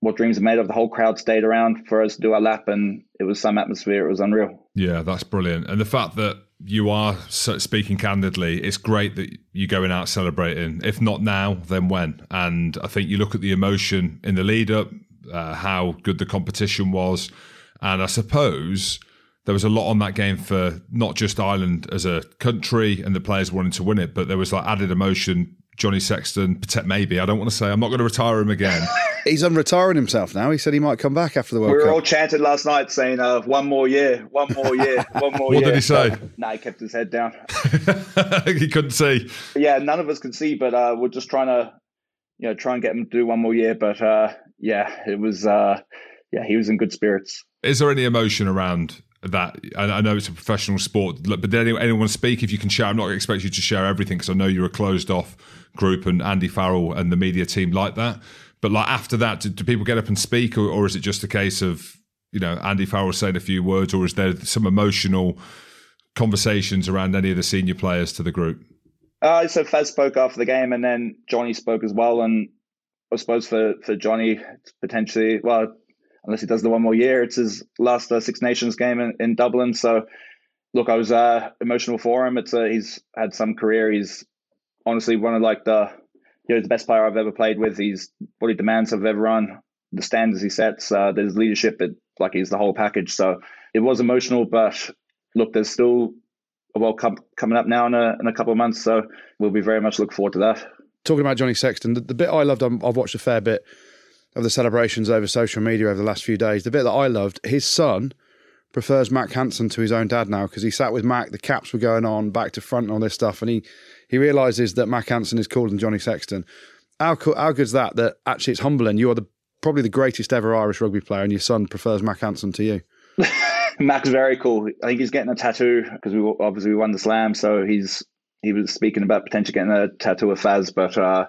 what dreams are made of. The whole crowd stayed around for us to do our lap, and it was some atmosphere. It was unreal. Yeah, that's brilliant. And the fact that you are speaking candidly, it's great that you're going out celebrating. If not now, then when? And I think you look at the emotion in the lead up, uh, how good the competition was, and I suppose there was a lot on that game for not just Ireland as a country and the players wanting to win it, but there was like added emotion. Johnny Sexton, maybe. I don't want to say I'm not going to retire him again. *laughs* He's unretiring himself now. He said he might come back after the World Cup. we were Cup. all chanted last night saying, uh, "One more year, one more year, *laughs* one more what year." What did he say? No, nah, he kept his head down. *laughs* he couldn't see. Yeah, none of us could see, but uh, we're just trying to, you know, try and get him to do one more year. But uh, yeah, it was, uh, yeah, he was in good spirits. Is there any emotion around that I know it's a professional sport, but did anyone, anyone speak? If you can share, I'm not expecting you to share everything because I know you're a closed off group, and Andy Farrell and the media team like that. But like after that, do, do people get up and speak, or, or, is it just a case of you know Andy Farrell saying a few words, or is there some emotional conversations around any of the senior players to the group? Uh, so Faz spoke after the game, and then Johnny spoke as well. And I suppose for for Johnny, potentially, well, unless he does the one more year. It's his last uh, Six Nations game in, in, Dublin. So, look, I was uh, emotional for him. It's uh, he's had some career. He's honestly one of like the you know the best player I've ever played with. He's what he demands of everyone. The standards he sets. Uh, there's leadership. It, like he's the whole package. So it was emotional, but look, there's still a World Cup coming up now in a, in a couple of months. So we'll be very much look forward to that. Talking about Johnny Sexton, the, the bit I loved, I've watched a fair bit of the celebrations over social media over the last few days. The bit that I loved, his son prefers Mack Hansen to his own dad now because he sat with Mack, the caps were going on back to front and all this stuff, and he he realizes that Mack Hansen is cooler than Johnny Sexton. How cool, how good's that? That actually it's humbling. You are the probably the greatest ever Irish rugby player, and your son prefers Mack Hansen to you. *laughs* Mac's very cool. I think he's getting a tattoo because we obviously we won the slam, so he's he was speaking about potentially getting a tattoo of Faz, but uh,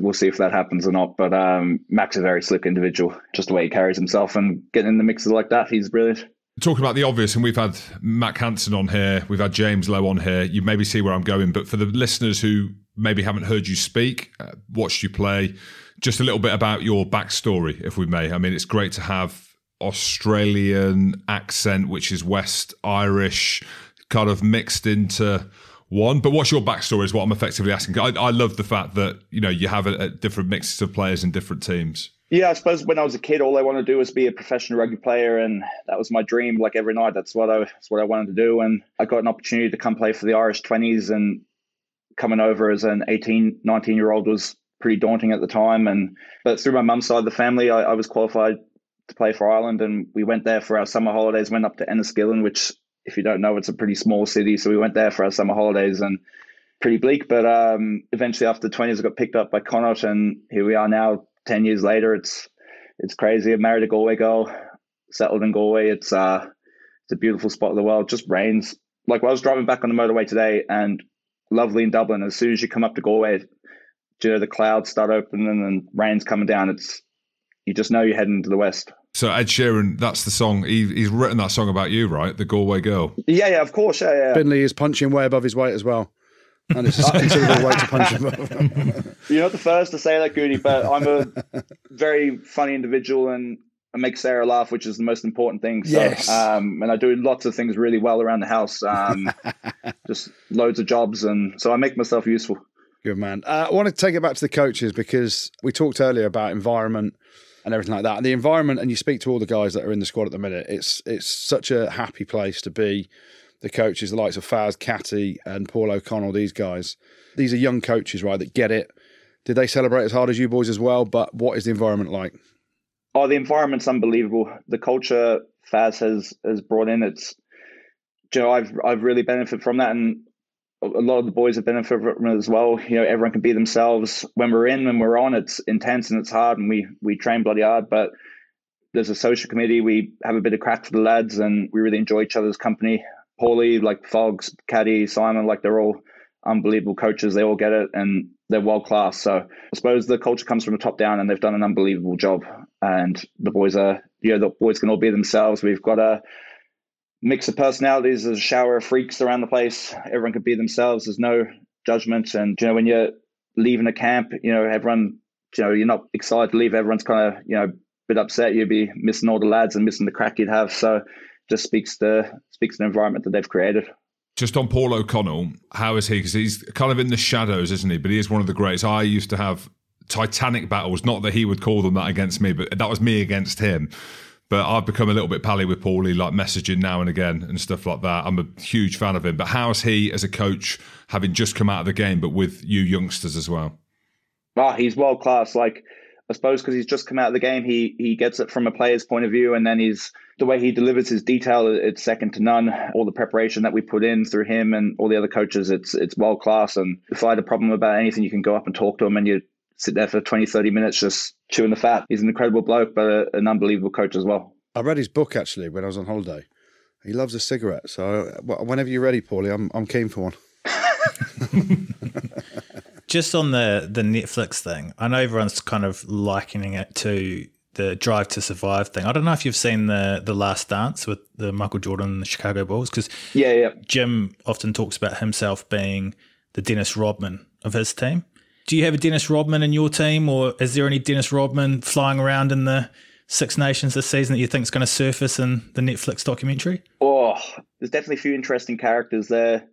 we'll see if that happens or not. But um, Mack's a very slick individual, just the way he carries himself and getting in the mixes like that, he's brilliant. Talking about the obvious, and we've had Mack Hansen on here, we've had James Lowe on here. You maybe see where I'm going, but for the listeners who maybe haven't heard you speak, uh, watched you play, just a little bit about your backstory, if we may. I mean, it's great to have Australian accent, which is West Irish, kind of mixed into one. But what's your backstory? Is what I'm effectively asking. I, I love the fact that you know you have a, a different mixes of players in different teams. Yeah, I suppose when I was a kid, all I wanted to do was be a professional rugby player, and that was my dream. Like every night, that's what I that's what I wanted to do. And I got an opportunity to come play for the Irish twenties, and coming over as an 18, 19 year old was pretty daunting at the time. And but through my mum's side of the family, I, I was qualified to play for Ireland, and we went there for our summer holidays. Went up to Enniskillen, which if you don't know, it's a pretty small city. So we went there for our summer holidays and pretty bleak. But um, eventually, after the 20s, I got picked up by Connacht, and here we are now, 10 years later. It's it's crazy. I married a Galway girl, settled in Galway. It's uh, it's a beautiful spot of the world. Just rains. Like I was driving back on the motorway today, and lovely in Dublin. As soon as you come up to Galway, you know the clouds start opening and rain's coming down. It's you just know you're heading to the west. So Ed Sheeran, that's the song. He, he's written that song about you, right? The Galway Girl. Yeah, yeah, of course. Yeah, yeah. Finlay is punching way above his weight as well. And it's a considerable weight to punch above. *laughs* You're not the first to say that, Goody, but I'm a very funny individual and I make Sarah laugh, which is the most important thing. So, yes. Um, and I do lots of things really well around the house. Um, *laughs* just loads of jobs. And so I make myself useful. Good man. Uh, I want to take it back to the coaches because we talked earlier about environment and everything like that. And the environment, and you speak to all the guys that are in the squad at the minute. It's it's such a happy place to be. The coaches, the likes of Faz, Catty, and Paul O'Connell, these guys, these are young coaches, right? That get it. Did they celebrate as hard as you boys as well? But what is the environment like? Oh, the environment's unbelievable. The culture Faz has has brought in, it's you know, I've I've really benefited from that, and a lot of the boys have benefited from it as well. You know, everyone can be themselves when we're in, when we're on. It's intense and it's hard, and we we train bloody hard. But there's a social committee. We have a bit of crack for the lads, and we really enjoy each other's company. Paulie, like Fogs, Caddy, Simon, like they're all unbelievable coaches. They all get it, and they're world class. So I suppose the culture comes from the top down, and they've done an unbelievable job. And the boys are, you know, the boys can all be themselves. We've got a mix of personalities. There's a shower of freaks around the place. Everyone can be themselves. There's no judgment. And you know, when you're leaving a camp, you know, everyone, you know, you're not excited to leave. Everyone's kind of, you know, a bit upset. You'd be missing all the lads and missing the crack you'd have. So just speaks to speaks to the environment that they've created. Just on Paul O'Connell, how is he? Because he's kind of in the shadows, isn't he? But he is one of the greats. I used to have titanic battles. Not that he would call them that against me, but that was me against him. But I've become a little bit pally with Paulie, like messaging now and again and stuff like that. I'm a huge fan of him. But how's he as a coach, having just come out of the game, but with you youngsters as well? Oh, he's world class. Like I suppose because he's just come out of the game, he he gets it from a player's point of view, and then he's the way he delivers his detail. It's second to none. All the preparation that we put in through him and all the other coaches, it's it's world class. And if I had a problem about anything, you can go up and talk to him, and you sit there for 20, 30 minutes just chewing the fat. He's an incredible bloke, but a, an unbelievable coach as well. I read his book actually when I was on holiday. He loves a cigarette, so whenever you're ready, Paulie, I'm I'm keen for one. *laughs* Just on the the Netflix thing, I know everyone's kind of likening it to the Drive to Survive thing. I don't know if you've seen the the Last Dance with the Michael Jordan and the Chicago Bulls because yeah, yeah, Jim often talks about himself being the Dennis Rodman of his team. Do you have a Dennis Rodman in your team, or is there any Dennis Rodman flying around in the Six Nations this season that you think is going to surface in the Netflix documentary? Oh, there's definitely a few interesting characters there.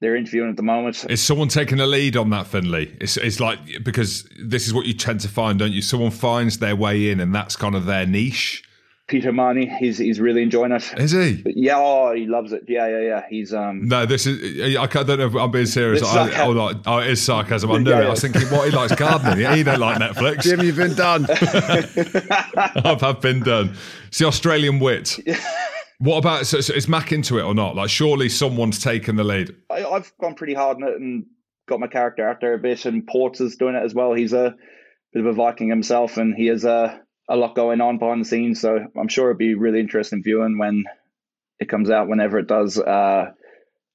They're interviewing at the moment. Is someone taking a lead on that, Finlay? It's, it's like because this is what you tend to find, don't you? Someone finds their way in, and that's kind of their niche. Peter O'Mahony, he's he's really enjoying it. Is he? But yeah, oh, he loves it. Yeah, yeah, yeah. He's um. No, this is. I don't know if I'm being serious. I, oh, no, oh, it is sarcasm. I knew yeah, it. I was thinking, what he likes gardening. Yeah, he don't like Netflix. Jim, you've been done. *laughs* *laughs* I've, I've been done. It's the Australian wit. *laughs* What about so, so is Mac into it or not? Like, surely someone's taken the lead. I, have gone pretty hard on it and got my character out there a bit, and Ports is doing it as well. He's a bit of a Viking himself, and he is a a lot going on behind the scenes. So I'm sure it'd be really interesting viewing when it comes out, whenever it does. Uh,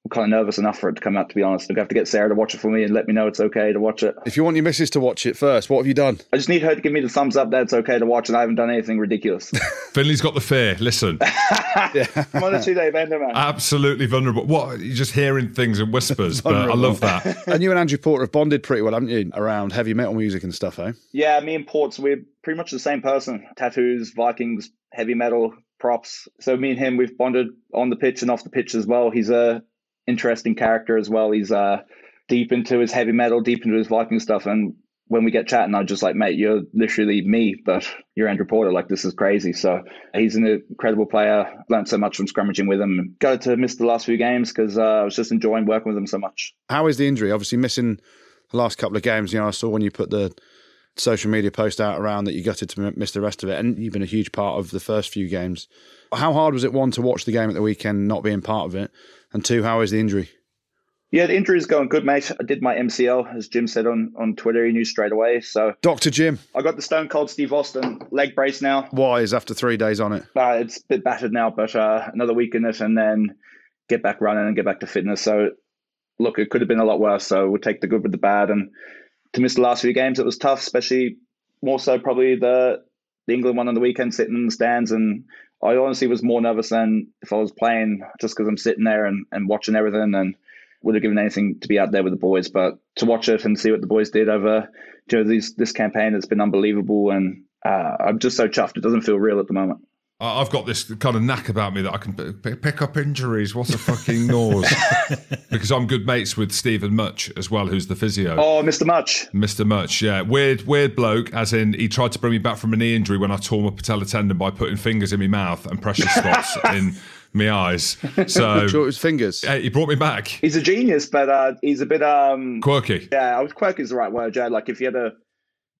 kind of nervous enough for it to come out, to be honest. I'm have to get Sarah to watch it for me and let me know it's okay to watch it. If you want your missus to watch it first, what have you done? I just need her to give me the thumbs up that it's okay to watch, and I haven't done anything ridiculous. *laughs* *laughs* Finlay's got the fear. Listen. *laughs* yeah. I'm on a two day bender, man. Absolutely vulnerable. What? You're just hearing things and whispers, but I love that. and you and Andrew Porter have bonded pretty well, haven't you, around heavy metal music and stuff, eh? Yeah, me and Ports, we're pretty much the same person. Tattoos, Vikings, heavy metal, props. So me and him, we've bonded on the pitch and off the pitch as well. He's a interesting character as well. He's uh, deep into his heavy metal, deep into his Viking stuff. And when we get chatting, I'm just like, mate, you're literally me, but you're Andrew Porter. Like, this is crazy. So he's an incredible player. Learned so much from scrummaging with him. Got to miss the last few games because uh, I was just enjoying working with him so much. How is the injury? Obviously, missing the last couple of games. You know, I saw when you put the social media post out around that you gutted to miss the rest of it, and you've been a huge part of the first few games. How hard was it, one, to watch the game at the weekend, not being part of it? And two, how is the injury? Yeah, the injury is going good, mate. I did my MCL, as Jim said on, on Twitter. He knew straight away. So, Doctor Jim, I got the Stone Cold Steve Austin leg brace now. Why is after three days on it? Uh, it's a bit battered now, but uh, another week in it, and then get back running and get back to fitness. So, look, it could have been a lot worse. So we'll take the good with the bad. And to miss the last few games, it was tough, especially more so probably the the England one on the weekend, sitting in the stands and I honestly was more nervous than if I was playing just because I'm sitting there and, and watching everything and would have given anything to be out there with the boys. But to watch it and see what the boys did over you know, these, this campaign, it's been unbelievable. And uh, I'm just so chuffed. It doesn't feel real at the moment. I've got this kind of knack about me that I can pick up injuries. What a fucking nose! *laughs* because I'm good mates with Stephen Much as well, who's the physio. Oh, Mr. Much. Mr. Much, yeah, weird, weird bloke. As in, he tried to bring me back from a knee injury when I tore my patella tendon by putting fingers in my mouth and pressure spots *laughs* in my eyes. So sure it was fingers. Hey, he brought me back. He's a genius, but uh, he's a bit um quirky. Yeah, I was quirky is the right word, Jad. Like if you had a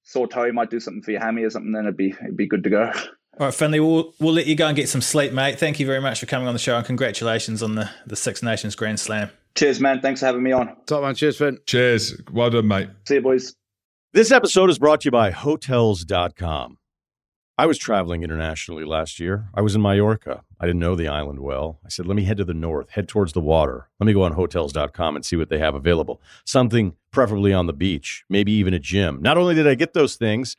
saw Toey might do something for your hammy or something, then it'd be it'd be good to go. All right, Finlay, we'll, we'll let you go and get some sleep, mate. Thank you very much for coming on the show and congratulations on the, the Six Nations Grand Slam. Cheers, man. Thanks for having me on. Top man, cheers, Finn. Cheers. Well done, mate. See you, boys. This episode is brought to you by Hotels.com. I was traveling internationally last year. I was in Mallorca. I didn't know the island well. I said, let me head to the north, head towards the water. Let me go on Hotels.com and see what they have available. Something preferably on the beach, maybe even a gym. Not only did I get those things,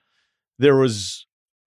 there was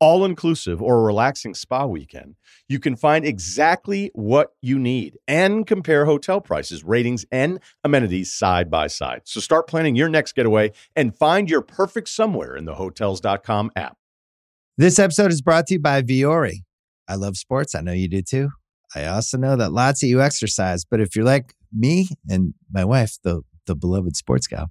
all inclusive or a relaxing spa weekend, you can find exactly what you need and compare hotel prices, ratings, and amenities side by side. So start planning your next getaway and find your perfect somewhere in the hotels.com app. This episode is brought to you by Vuori. I love sports. I know you do too. I also know that lots of you exercise, but if you're like me and my wife, the the beloved sports gal,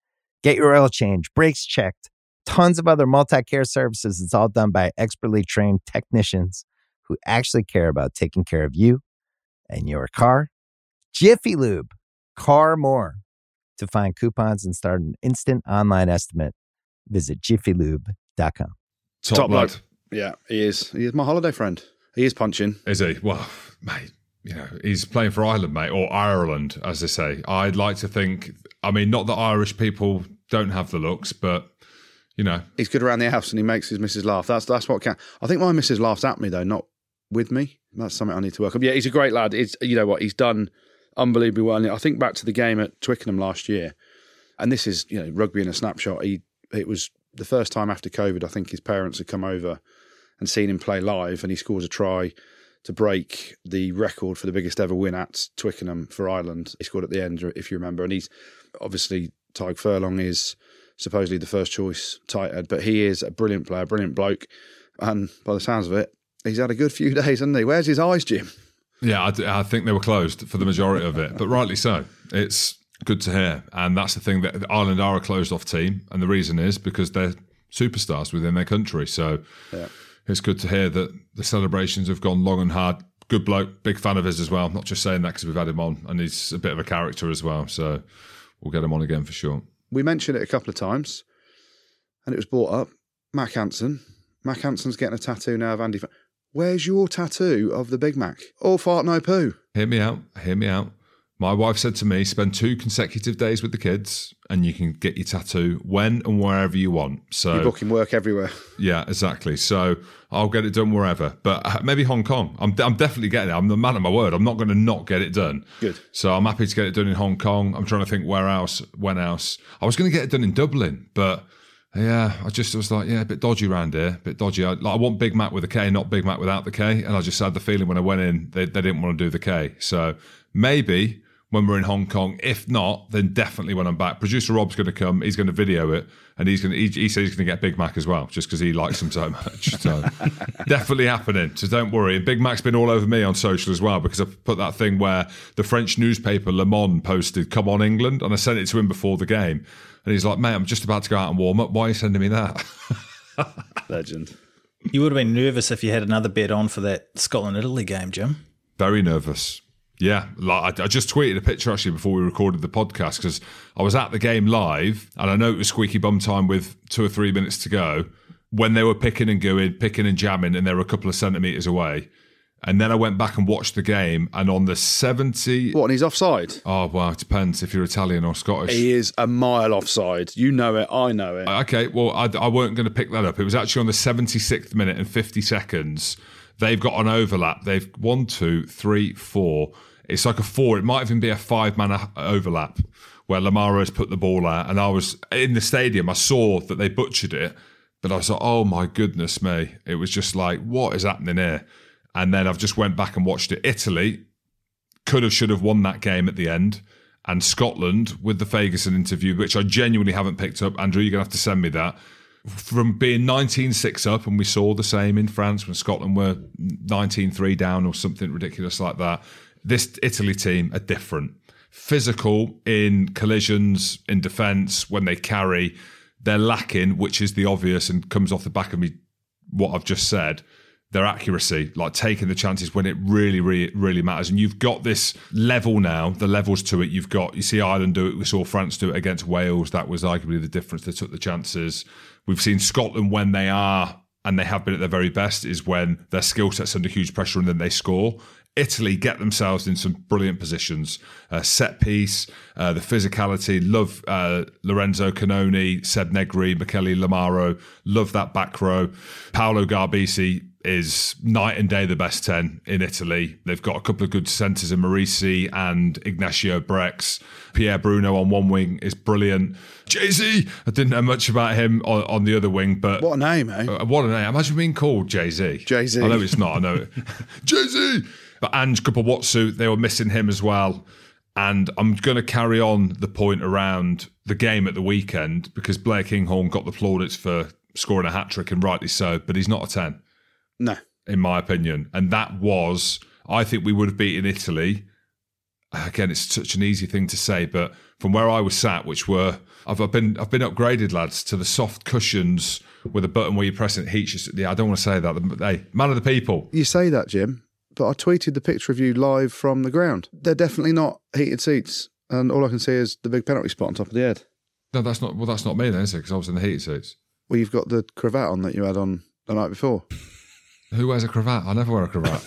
Get your oil change, brakes checked, tons of other multi care services. It's all done by expertly trained technicians who actually care about taking care of you and your car. Jiffy Lube, car more. To find coupons and start an instant online estimate, visit jiffylube.com. Top, Top lad. bloke. Yeah, he is. He is my holiday friend. He is punching. Is he? Well, *laughs* mate, you know, he's playing for Ireland, mate, or Ireland, as they say. I'd like to think, I mean, not that Irish people don't have the looks, but, you know, He's good around the house and he makes his missus laugh. That's that's what can. I think my missus laughs at me though, not with me. That's something I need to work on. Yeah, he's a great lad. It's you know what he's done unbelievably well. And I think back to the game at Twickenham last year, and this is you know rugby in a snapshot. He it was the first time after COVID. I think his parents had come over and seen him play live, and he scores a try to break the record for the biggest ever win at Twickenham for Ireland. He scored at the end, if you remember, and he's obviously Tadhg Furlong is supposedly the first choice tight head, but he is a brilliant player, brilliant bloke, and by the sounds of it, he's had a good few *laughs* days, hasn't he? Where's his eyes, Jim? yeah, I, I think they were closed for the majority of it, but rightly so. It's good to hear. And that's the thing that Ireland are a closed off team. And the reason is because they're superstars within their country. So it's good to hear that the celebrations have gone long and hard. Good bloke, big fan of his as well. Not just saying that because we've had him on, and he's a bit of a character as well. So we'll get him on again for sure. We mentioned it a couple of times, and it was brought up. Mack Hansen. Mack Hansen's getting a tattoo now of Andy. Where's your tattoo of the Big Mac? All fart, no poo. Hear me out. Hear me out. My wife said to me, spend two consecutive days with the kids and you can get your tattoo when and wherever you want. So You're booking work everywhere. Yeah, exactly. So I'll get it done wherever, but uh, maybe Hong Kong. I'm, I'm definitely getting it. I'm the man of my word. I'm not going to not get it done. Good. So I'm happy to get it done in Hong Kong. I'm trying to think where else, when else. I was going to get it done in Dublin, but yeah, I just was like, yeah, a bit dodgy around here, a bit dodgy. I, like, I want Big Mac with a K, not Big Mac without the K. And I just had the feeling when I went in, they, they didn't want to do the K. So maybe when we're in Hong Kong. If not, then definitely when I'm back. Producer Rob's going to come. He's going to video it, and he's going. To, he, he said he's going to get Big Mac as well, just because he likes them so *laughs* much. So definitely happening. So don't worry. And Big Mac's been all over me on social as well because I put that thing where the French newspaper Le Monde posted "Come on England," and I sent it to him before the game, and he's like, "Mate, I'm just about to go out and warm up. Why are you sending me that?" *laughs* Legend. You would have been nervous if you had another bet on for that Scotland Italy game, Jim. Very nervous. Yeah, like I, just tweeted a picture actually before we recorded the podcast because I was at the game live and I know it was squeaky bum time with two or three minutes to go when they were picking and going, picking and jamming, and they were a couple of centimeters away. And then I went back and watched the game, and on the 70. What, and he's offside? Oh, well, it depends if you're Italian or Scottish. He is a mile offside. You know it. I know it. Okay, well, I, I weren't going to pick that up. It was actually on the 76th minute and 50 seconds. They've got an overlap. They've one, two, three, four. It's like a four. It might even be a five man overlap where Lamaro has put the ball out. And I was in the stadium. I saw that they butchered it, but I was like, oh my goodness me. It was just like, what is happening here? And then I've just went back and watched it. Italy could have, should have won that game at the end. And Scotland with the Ferguson interview, which I genuinely haven't picked up. Andrew, you're going to have to send me that from being 19-6 up and we saw the same in France when Scotland were 19-3 down or something ridiculous like that this Italy team are different. Physical in collisions, in defence, when they carry, they're lacking, which is the obvious and comes off the back of me what I've just said. Their accuracy, like taking the chances when it really, really, really matters. And you've got this level now, the levels to it. You've got, you see Ireland do it. We saw France do it against Wales. That was arguably the difference. They took the chances. We've seen Scotland when they are and they have been at their very best is when their skill set's under huge pressure and then they score. Italy get themselves in some brilliant positions. Uh, set piece, uh, the physicality. Love uh, Lorenzo Cannone, Seb Negri, Michele Lamaro. Love that back row. Paolo Garbisi is night and day the best 10 in Italy. They've got a couple of good centres in Morisi and Ignacio Brex. Pierre Bruno on one wing is brilliant. Jay Z, I didn't know much about him on, on the other wing, but. What a name, eh? Uh, what a name. Imagine being called Jay Z. Jay Z. I know it's not, I know it. *laughs* Jay Z! But Ange Capuozzo, they were missing him as well. And I'm going to carry on the point around the game at the weekend because Blair Kinghorn got the plaudits for scoring a hat trick, and rightly so, but he's not a 10. No. In my opinion. And that was, I think we would have beaten Italy. Again, it's such an easy thing to say, but from where I was sat, which were I've, I've been I've been upgraded, lads, to the soft cushions with a button where you press and it heats. You. Yeah, I don't want to say that. But, Hey, man of the people. You say that, Jim, but I tweeted the picture of you live from the ground. They're definitely not heated seats, and all I can see is the big penalty spot on top of the head. No, that's not. Well, that's not me then, is it? Because I was in the heated seats. Well, you've got the cravat on that you had on the night before. Who wears a cravat? I never wear a cravat.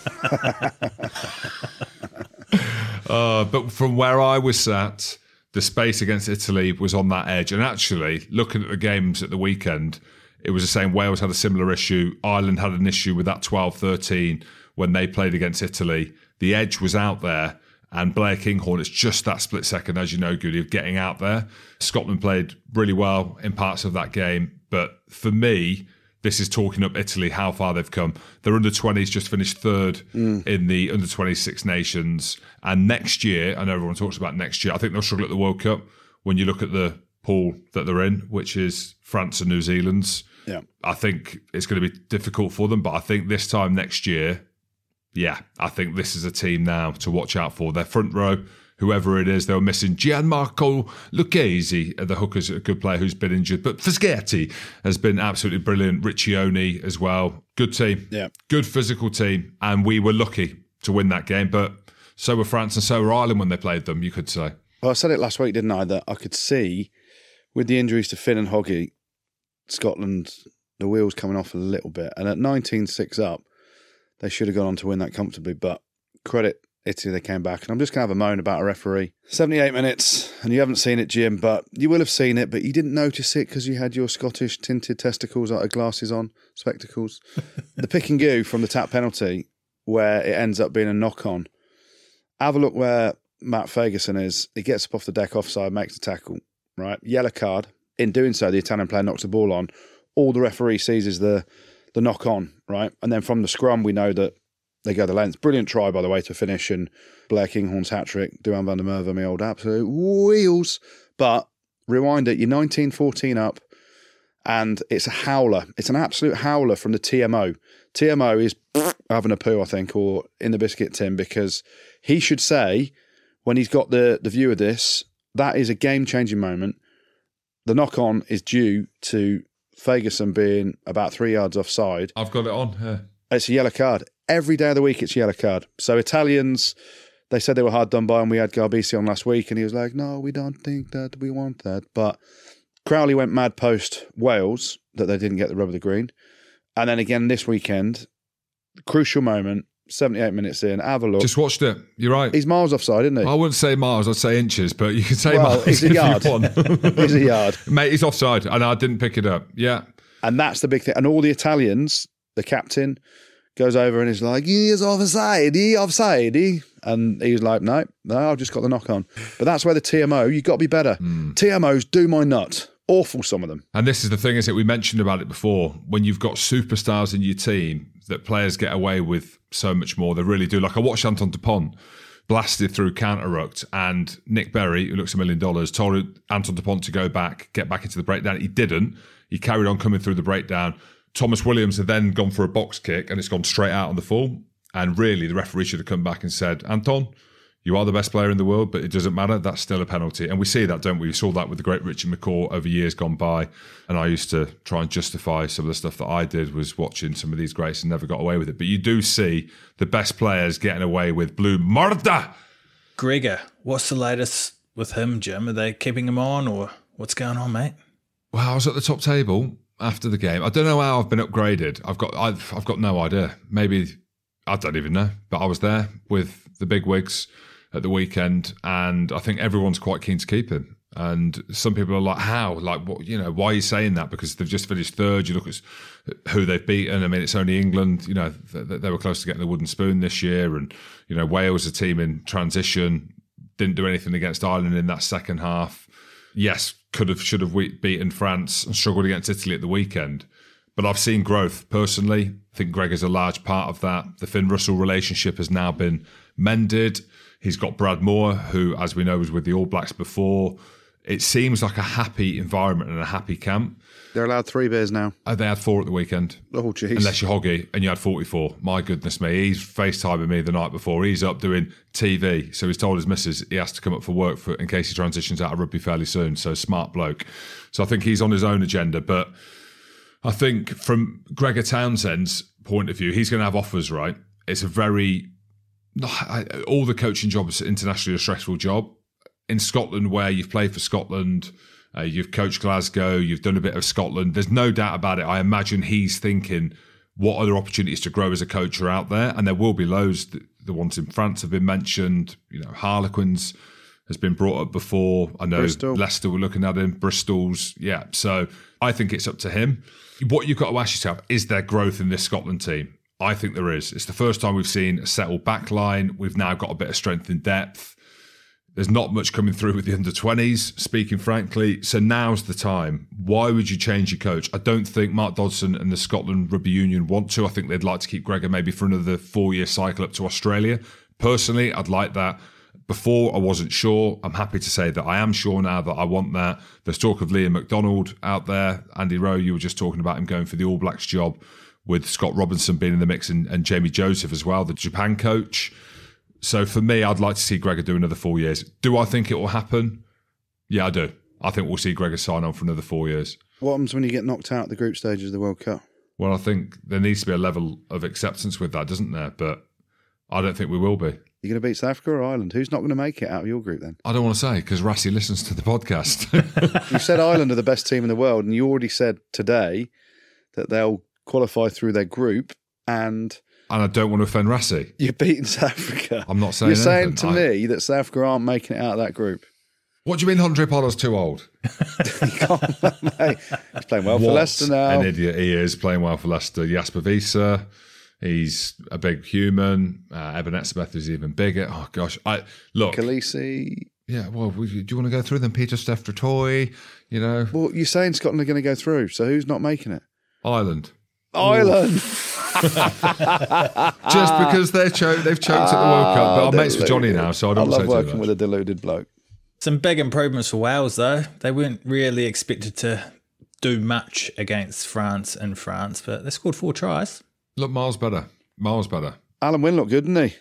*laughs* uh, but from where I was sat, the space against Italy was on that edge. And actually, looking at the games at the weekend, it was the same. Wales had a similar issue. Ireland had an issue with that 12 13 when they played against Italy. The edge was out there. And Blair Kinghorn, it's just that split second, as you know, Goody, of getting out there. Scotland played really well in parts of that game. But for me, this is talking up Italy, how far they've come. Their under 20s just finished third mm. in the under 26 nations. And next year, I know everyone talks about next year, I think they'll struggle at the World Cup when you look at the pool that they're in, which is France and New Zealand's. Yeah. I think it's going to be difficult for them, but I think this time next year, yeah, I think this is a team now to watch out for. Their front row, whoever it is, they were missing Gianmarco Lucchesi, uh, the hooker's a good player who's been injured, but Fischetti has been absolutely brilliant. Riccioni as well. Good team. Yeah. Good physical team. And we were lucky to win that game, but so were France and so were Ireland when they played them, you could say. Well, I said it last week, didn't I, that I could see with the injuries to Finn and Hoggy, Scotland, the wheels coming off a little bit. And at 19 6 up, they should have gone on to win that comfortably. But credit Italy, they came back. And I'm just going to have a moan about a referee. 78 minutes, and you haven't seen it, Jim, but you will have seen it, but you didn't notice it because you had your Scottish tinted testicles, like glasses on, spectacles. *laughs* the pick and go from the tap penalty, where it ends up being a knock on. Have a look where Matt Fagerson is. He gets up off the deck offside, makes the tackle, right? Yellow card. In doing so, the Italian player knocks the ball on. All the referee sees is the the knock on, right? And then from the scrum, we know that they go the length. Brilliant try, by the way, to finish and Blair Kinghorn's hat trick, Duhan van der Merwe, my old absolute wheels. But rewind it, you're 19 14 up, and it's a howler. It's an absolute howler from the TMO. TMO is *sniffs* having a poo, I think, or in the biscuit tin, because he should say, when he's got the, the view of this, that is a game changing moment. The knock on is due to Fagerson being about three yards offside. I've got it on. Yeah. It's a yellow card. Every day of the week, it's yellow card. So Italians, they said they were hard done by, and we had Garbisi on last week, and he was like, "No, we don't think that. We want that." But Crowley went mad post Wales that they didn't get the rub of the green, and then again this weekend, crucial moment, seventy-eight minutes in. Have a look. Just watched it. You're right. he's miles offside, isn't he? I wouldn't say miles, I'd say inches, but you can say Well, miles he's a yard. *laughs* he's a yard, Mate, he's offside, and I didn't pick it up. Yeah. and that's the big thing. And all the Italians, the captain goes over and is like, "He is offside, he offside, he." And he's like, "No, no, I've just got the knock on." But that's where the TMO. you've got to be better. Hmm. TMOs do my nut. Awful, some of them. And this is the thing, is that we mentioned about it before. When you've got superstars in your team, that players get away with so much more. They really do. Like I watched Antoine Dupont blasted through counter rucked, and Nic Berry, who looks a million dollars, told Antoine Dupont to go back, get back into the breakdown. He didn't. He carried on coming through the breakdown. Tomos Williams had then gone for a box kick, and it's gone straight out on the full. And really, the referee should have come back and said, Anton, you are the best player in the world, but it doesn't matter. That's still a penalty. And we see that, don't we? We saw that with the great Richard McCaw over years gone by. And I used to try and justify some of the stuff that I did was watching some of these greats and never got away with it. But you do see the best players getting away with blue murder. Gregor, what's the latest with him, Jim? Are they keeping him on or what's going on, mate? Well, I was at the top table after the game. I don't know how I've been upgraded. I've got I've I've got no idea. Maybe I don't even know. But I was there with the big wigs at the weekend, and I think everyone's quite keen to keep him. And some people are like, "How? Like, what? You know, why are you saying that? Because they've just finished third. You look at who they've beaten. I mean, it's only England. You know, they, they were close to getting the wooden spoon this year, and you know, Wales, a team in transition, didn't do anything against Ireland in that second half. Yes, could have, should have beaten France and struggled against Italy at the weekend. But I've seen growth personally. I think Greg is a large part of that. The Finn Russell relationship has now been mended. He's got Brad Mooar, who, as we know, was with the All Blacks before. It seems like a happy environment and a happy camp. They're allowed three beers now. They had four at the weekend. Oh, jeez. Unless you're Hoggy and you had 44. My goodness me. He's FaceTiming me the night before. He's up doing TV. So he's told his missus he has to come up for work for, in case he transitions out of rugby fairly soon. So smart bloke. So I think he's on his own agenda. But I think from Gregor Townsend's point of view, he's going to have offers, right? It's a very, all the coaching jobs internationally a stressful job. In Scotland, where you've played for Scotland, uh, you've coached Glasgow, you've done a bit of Scotland. There's no doubt about it. I imagine he's thinking, what other opportunities to grow as a coach are out there? And there will be loads. The, the ones in France have been mentioned. You know, Harlequins has been brought up before. I know Bristol. Leicester were looking at him. Bristol's, yeah. So I think it's up to him. What you've got to ask yourself is there growth in this Scotland team? I think there is. It's the first time we've seen a settled back line. We've now got a bit of strength in depth. There's not much coming through with the under 20s, speaking frankly. So now's the time. Why would you change your coach? I don't think Mark Dodson and the Scotland Rugby Union want to. I think they'd like to keep Gregor maybe for another four year cycle up to Australia. Personally, I'd like that. Before, I wasn't sure. I'm happy to say that I am sure now that I want that. There's talk of Liam McDonald out there. Andy Rowe, you were just talking about him going for the All Blacks job with Scott Robertson being in the mix and, and Jamie Joseph as well, the Japan coach. So for me, I'd like to see Gregor do another four years. Do I think it will happen? Yeah, I do. I think we'll see Gregor sign on for another four years. what happens when you get knocked out at the group stages of the World Cup? Well, I think there needs to be a level of acceptance with that, doesn't there? But I don't think we will be. You're going to beat South Africa or Ireland? Who's not going to make it out of your group then? I don't want to say because Rassie listens to the podcast. *laughs* *laughs* You said Ireland are the best team in the world, and you already said today that they'll qualify through their group, and and I don't want to offend Rassie. you're beating South Africa. I'm not saying You're saying to. I- me that South Africa aren't making it out of that group. What do you mean Handré Pollard's too old? *laughs* Mate, he's playing well for What Leicester now. An idiot he is playing well for Leicester. Jasper Wiese, he's a big human. Uh, Eben Etzebeth is even bigger. Oh gosh, I look. Kolisi. Yeah, well, we- do you want to go through them? Pieter-Steph du Toit, you know, Well, you're saying Scotland are going to go through, so who's not making it? Ireland. Ireland. *laughs* Just because they're cho- they've choked at the World Cup. But ah, I'm mates with Johnny now, so I I don't love working with a deluded bloke. Some big improvements for Wales, though. They weren't really expected to do much against France in France, but they scored four tries. Look, miles better. Miles better. Alun Wyn looked good, didn't he?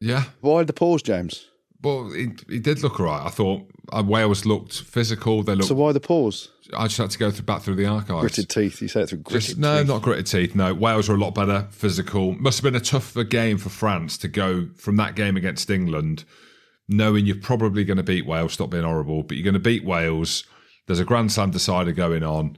Yeah. Why the pause, James? Well, he, he did look all right. I thought uh, Wales looked physical. They looked. So why the pause? I just had to go through, back through the archives. Gritted teeth. You say it through gritted Just, no, teeth. not gritted teeth. No, Wales were a lot better, physical. Must have been a tougher game for France to go from that game against England, knowing you're probably going to beat Wales. Stop being horrible, but you're going to beat Wales. There's a Grand Slam decider going on,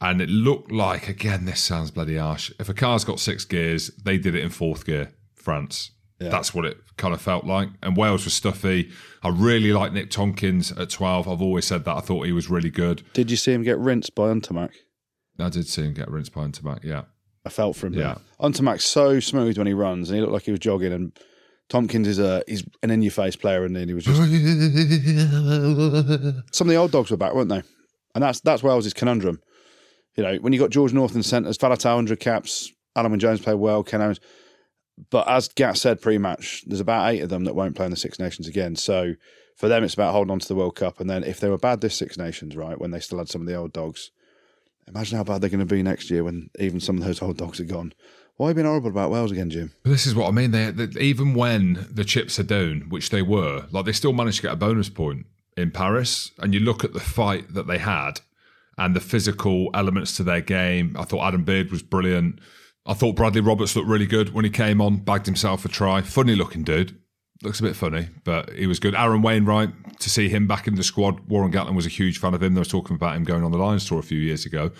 and it looked like again. This sounds bloody harsh. If a car's got six gears, they did it in fourth gear. France. That's what it kind of felt like. And Wales was stuffy. I really like Nick Tompkins at 12. I've always said that. I thought he was really good. Did you see him get rinsed by Ntamack? I did see him get rinsed by Ntamack, yeah. I felt for him. Yeah. Ntamack's so smooth when he runs, and he looked like he was jogging. And Tompkins is a he's an in your face player, and then he was just *laughs* some of the old dogs were back, weren't they? And that's that's Wales's conundrum. You know, when you got George North in centres, Faletau 100 caps, Alan Jones played well, Ken Owens. But as Gat said pre-match, there's about eight of them that won't play in the Six Nations again. So for them, it's about holding on to the World Cup. And then if they were bad this Six Nations, right, when they still had some of the old dogs, imagine how bad they're going to be next year when even some of those old dogs are gone. Why are you being horrible about Wales again, Jim? This is what I mean. They, they even when the chips are down, which they were, like they still managed to get a bonus point in Paris. And you look at the fight that they had and the physical elements to their game. I thought Adam Beard was brilliant. I thought Bradley Roberts looked really good when he came on, bagged himself a try. Funny looking dude. Looks a bit funny, but he was good. Aaron Wainwright, to see him back in the squad. Warren Gatland was a huge fan of him. They were talking about him going on the Lions tour a few years ago.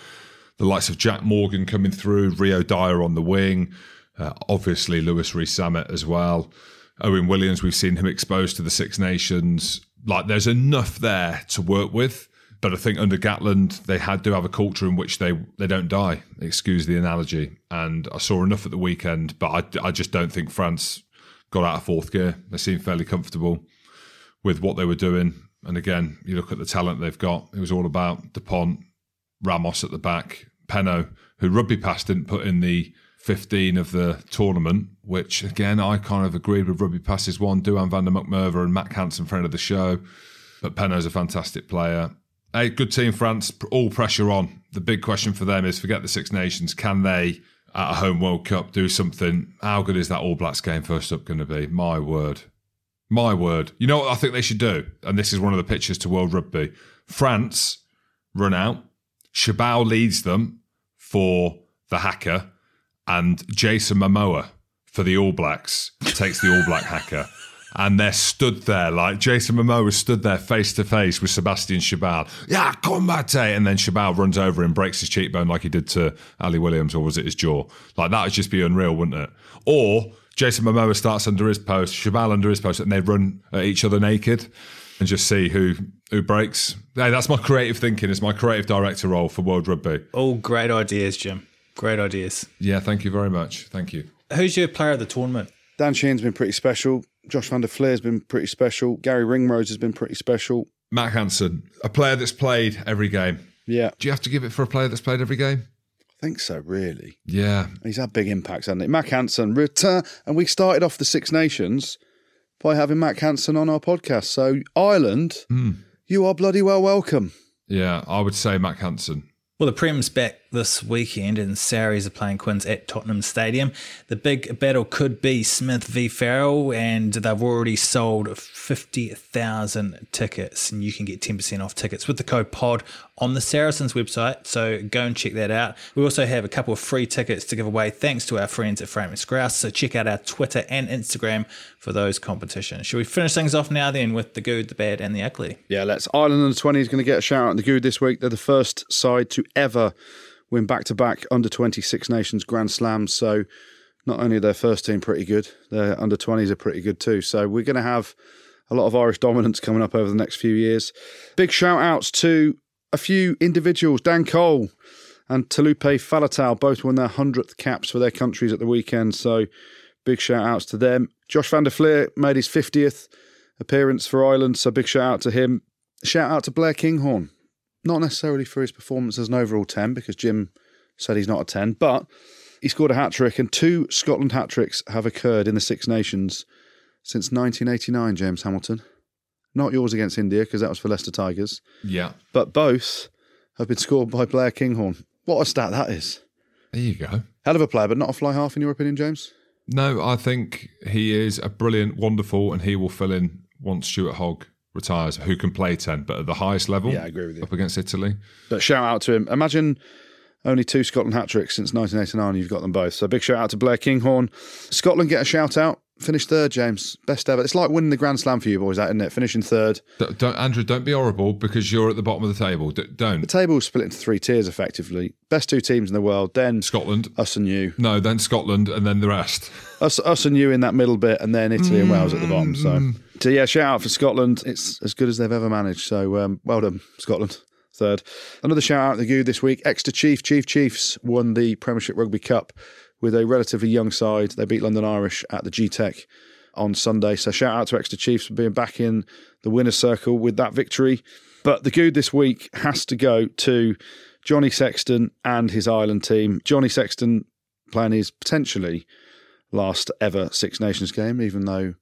The likes of Jack Morgan coming through, Rio Dyer on the wing, uh, obviously Louis Rees-Zammit as well. Owen Williams, we've seen him exposed to the Six Nations. Like, there's enough there to work with. But I think under Gatland, they had to have a culture in which they they don't die. Excuse the analogy. And I saw enough at the weekend, but I, I just don't think France got out of fourth gear. They seemed fairly comfortable with what they were doing. And again, you look at the talent they've got. It was all about Dupont, Ramos at the back, Penaud, who Rugby Pass didn't put in the 15 of the tournament, which again, I kind of agreed with Rugby Pass's one, Duhan van der McMurver and Mack Hansen, friend of the show. But Penaud's a fantastic player. Hey, good team, France. All pressure on. The big question for them is forget the Six Nations. Can they, at a home World Cup, do something? How good is that All Blacks game first up going to be? My word. My word. You know what I think they should do? And this is one of the pictures to World Rugby. France run out. Chabal leads them for the haka, and Jason Momoa for the All Blacks takes the All Black haka. And they're stood there like Jason Momoa was stood there face to face with Sebastian Chabal. Yeah, combate. And then Chabal runs over and breaks his cheekbone like he did to Ali Williams, or was it his jaw? Like that would just be unreal, wouldn't it? Or Jason Momoa starts under his post, Chabal under his post, and they run at each other naked and just see who who breaks. Hey, that's my creative thinking. It's my creative director role for World Rugby. All great ideas, Jim. Great ideas. Yeah, thank you very much. Thank you. Who's your player of the tournament? Dan Sheehan's been pretty special. Josh van der Flier's been pretty special. Garry Ringrose has been pretty special. Mack Hansen, a player that's played every game. Yeah, Do you have to give it for a player that's played every game? I think so, really. Yeah. He's had big impacts, hasn't he? Mack Hansen, return. And we started off the Six Nations by having Mack Hansen on our podcast. So, Ireland, hmm. you are bloody well welcome. Yeah, I would say Mack Hansen. Well, the Prem's back this weekend, and Sarries are playing Quins at Tottenham Stadium. The big battle could be Smith v Farrell, and they've already sold 50,000 tickets, and you can get 10% off tickets with the code POD on the Saracens website. So go and check that out. We also have a couple of free tickets to give away thanks to our friends at Frame Grouse. So check out our Twitter and Instagram for those competitions. Should we finish things off now then with the good, the bad, and the ugly? Yeah, let's. Ireland under 20 is going to get a shout out in the good this week. They're the first side to ever win back to back under 26 Nations Grand Slams. So not only their first team pretty good, their under 20s are pretty good too. So we're going to have a lot of Irish dominance coming up over the next few years. Big shout outs to a few individuals Dan Cole and Taulupe Faletau both won their 100th caps for their countries at the weekend. So big shout outs to them. Josh van der Flier made his 50th appearance for Ireland. So big shout out to him. Shout out to Blair Kinghorn. Not necessarily for his performance as an overall 10, because Jim said he's not a 10, but he scored a hat trick, and two Scotland hat tricks have occurred in the Six Nations since 1989. James Hamilton, not yours against India because that was for Leicester Tigers, Yeah. but both have been scored by Blair Kinghorn. What a stat that is! There you go. Hell of a player, but not a fly half in your opinion, James. No, I think he is a brilliant, wonderful, and he will fill in once Stuart Hogg retires, who can play 10, but at the highest level. Yeah, I agree with you. Up against Italy. But shout out to him. Imagine only two Scotland hat tricks since 1989. You've got them both. So big shout out to Blair Kinghorn. Scotland get a shout out. Finished third, James. Best ever. It's like winning the Grand Slam for you boys, that isn't it? Finishing third. D- Don't, Andrew, don't be horrible because you're at the bottom of the table. D- don't. The table's split into three tiers effectively. Best two teams in the world, then Scotland. us and you. No, then Scotland, and then the rest. *laughs* Us, us and you in that middle bit, and then Italy and Wales at the bottom. So, so yeah, shout out for Scotland. It's as good as they've ever managed. So um, well done, Scotland. Third. Another shout out to the Goo this week. Exeter Chief Chief Chiefs won the Premiership Rugby Cup with a relatively young side. They beat London Irish at the Gtech on Sunday. So shout out to Exeter Chiefs for being back in the winner's circle with that victory. But the good this week has to go to Johnny Sexton and his Ireland team. Johnny Sexton playing his potentially last ever Six Nations game, even though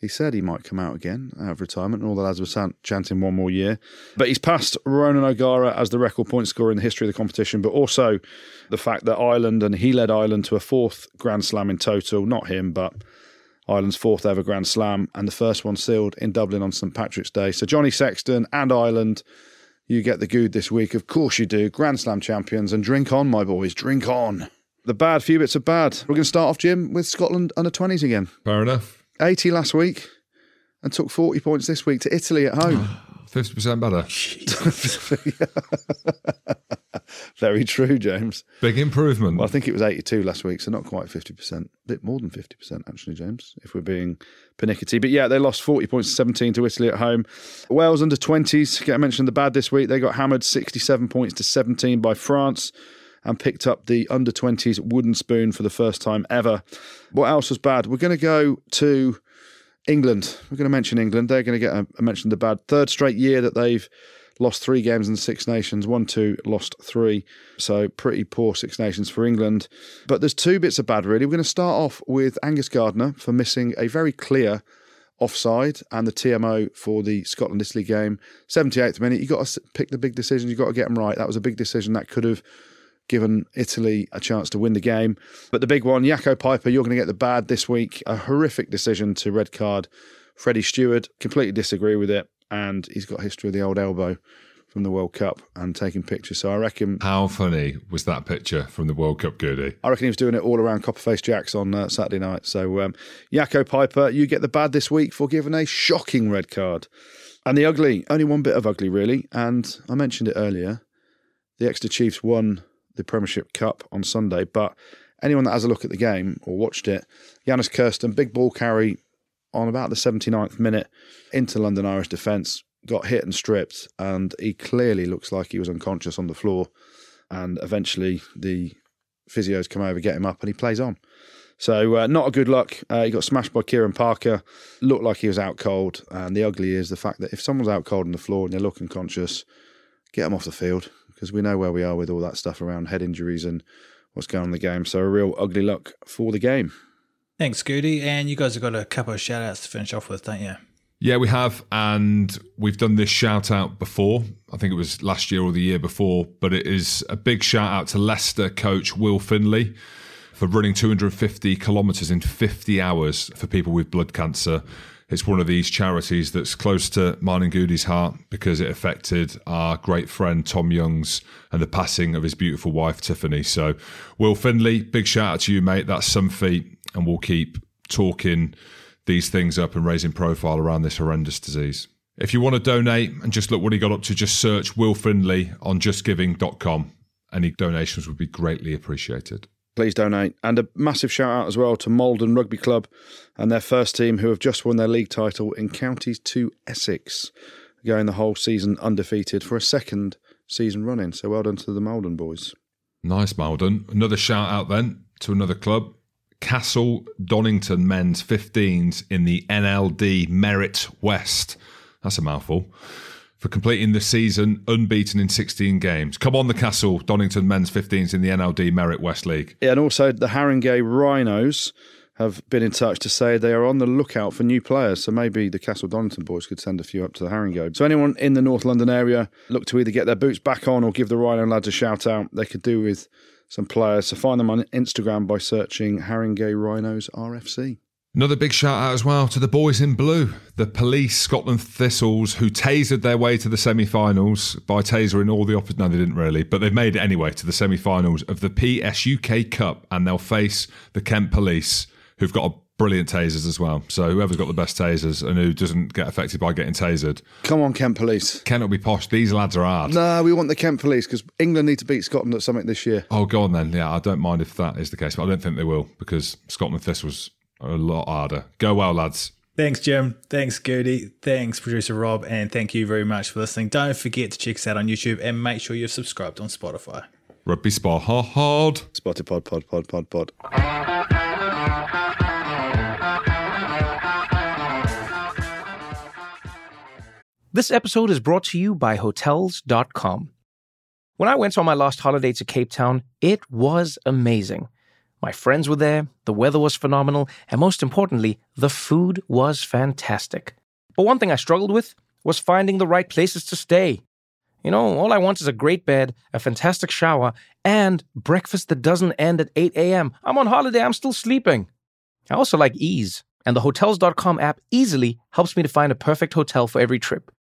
he said he might come out again out of retirement, and all the lads were chan- chanting one more year. But he's passed Ronan O'Gara as the record point scorer in the history of the competition, but also the fact that Ireland, and he led Ireland to a fourth Grand Slam in total, not him, but Ireland's fourth ever Grand Slam, and the first one sealed in Dublin on St Patrick's Day. So Johnny Sexton and Ireland, you get the good this week. Of course you do. Grand Slam champions, and drink on, my boys, drink on. The bad few bits are bad. We're going to start off, Jim, with Scotland under 20s again. Fair enough. 80 last week and took 40 points this week to Italy at home. *sighs* 50% better. *laughs* Very true, James. Big improvement. Well, I think it was 82 last week, so not quite 50%. A bit more than 50%, actually, James, if we're being pernickety. But yeah, they lost 40 points to 17 to Italy at home. Wales under 20s, get mentioned the bad this week. They got hammered 67 points to 17 by France and picked up the under 20s wooden spoon for the first time ever. What else was bad? We're going to go to England. We're going to mention England. They're going to get a, a mention the bad. Third straight year that they've lost three games in Six Nations, one, two, lost three. So pretty poor Six Nations for England. But there's two bits of bad, really. We're going to start off with Angus Gardner for missing a very clear offside and the TMO for the Scotland Italy game. 78th minute, you've got to pick the big decisions, you've got to get them right. That was a big decision that could have given Italy a chance to win the game. But the big one, Jaco Peyper, you're going to get the bad this week. A horrific decision to red card Freddie Steward. Completely disagree with it. And he's got history of the old elbow from the World Cup and taking pictures. So I reckon How funny was that picture from the World Cup Goody? I reckon he was doing it all around Copperface Jacks on uh, Saturday night. So, um, Jaco Peyper, you get the bad this week for giving a shocking red card. And the ugly, only one bit of ugly, really. And I mentioned it earlier. The Exeter Chiefs won the Premiership Cup on Sunday, but anyone that has a look at the game or watched it, Jannes Kirsten, big ball carry on about the 79th minute into London Irish defence, got hit and stripped, and he clearly looks like he was unconscious on the floor. And eventually the physios come over, get him up, and he plays on. So uh, not a good luck. Uh, he got smashed by Kieran Parker. Looked like he was out cold. And the ugly is the fact that if someone's out cold on the floor and they look unconscious, get them off the field because we know where we are with all that stuff around head injuries and what's going on in the game. So a real ugly luck for the game. Thanks, Goody. And you guys have got a couple of shout outs to finish off with, don't you? Yeah, we have, and we've done this shout out before. I think it was last year or the year before, but it is a big shout out to Leicester coach Will Finley for running 250 kilometres in 50 hours for people with blood cancer. It's one of these charities that's close to and Goody's heart because it affected our great friend Tom Youngs and the passing of his beautiful wife Tiffany. So, Will Finley, big shout out to you, mate. That's some feat, and we'll keep talking these things up and raising profile around this horrendous disease. If you want to donate and just look what he got up to, just search Will Finley on justgiving.com. Any donations would be greatly appreciated. Please donate. And a massive shout out as well to Maldon Rugby Club and their first team who have just won their league title in Counties 2 Essex, going the whole season undefeated for a second season running. So well done to the Maldon boys. Nice, Maldon. Another shout out then to another club. Castle Donington men's 15s in the NLD Merit West. That's a mouthful. For completing the season unbeaten in 16 games. Come on, the Castle, Donington men's 15s in the NLD Merit West League. Yeah, and also the Haringey Rhinos have been in touch to say they are on the lookout for new players. So maybe the Castle Donington boys could send a few up to the Haringey. So anyone in the North London area look to either get their boots back on or give the Rhino lads a shout out. They could do with some players. So find them on Instagram by searching Haringey Rhinos RFC. Another big shout out as well to the boys in blue, the police Scotland Thistles, who tasered their way to the semi finals by tasering all the opposite. No, they didn't really, but they've made it anyway to the semi finals of the PSUK Cup, and they'll face the Kent Police, who've got a brilliant tasers as well. So whoever's got the best tasers and who doesn't get affected by getting tasered, Come on, Kent Police. Kent will be posh. These lads are hard. No, we want the Kent Police because England need to beat Scotland at something this year. Oh, go on then. Yeah, I don't mind if that is the case, but I don't think they will because Scotland Thistles a lot harder. Go well, lads. Thanks, Jim. Thanks, Goody. Thanks, producer Rob. And thank you very much for listening. Don't forget to check us out on YouTube and make sure you're subscribed on Spotify. Rugby Spar hard. Spotted pod, pod, pod, pod, pod. This episode is brought to you by Hotels.com. When I went on my last holiday to Cape Town, it was amazing. My friends were there, the weather was phenomenal, and most importantly, the food was fantastic. But one thing I struggled with was finding the right places to stay. You know, all I want is a great bed, a fantastic shower, and breakfast that doesn't end at 8 a.m. I'm on holiday, I'm still sleeping. I also like ease, and the Hotels.com app easily helps me to find a perfect hotel for every trip.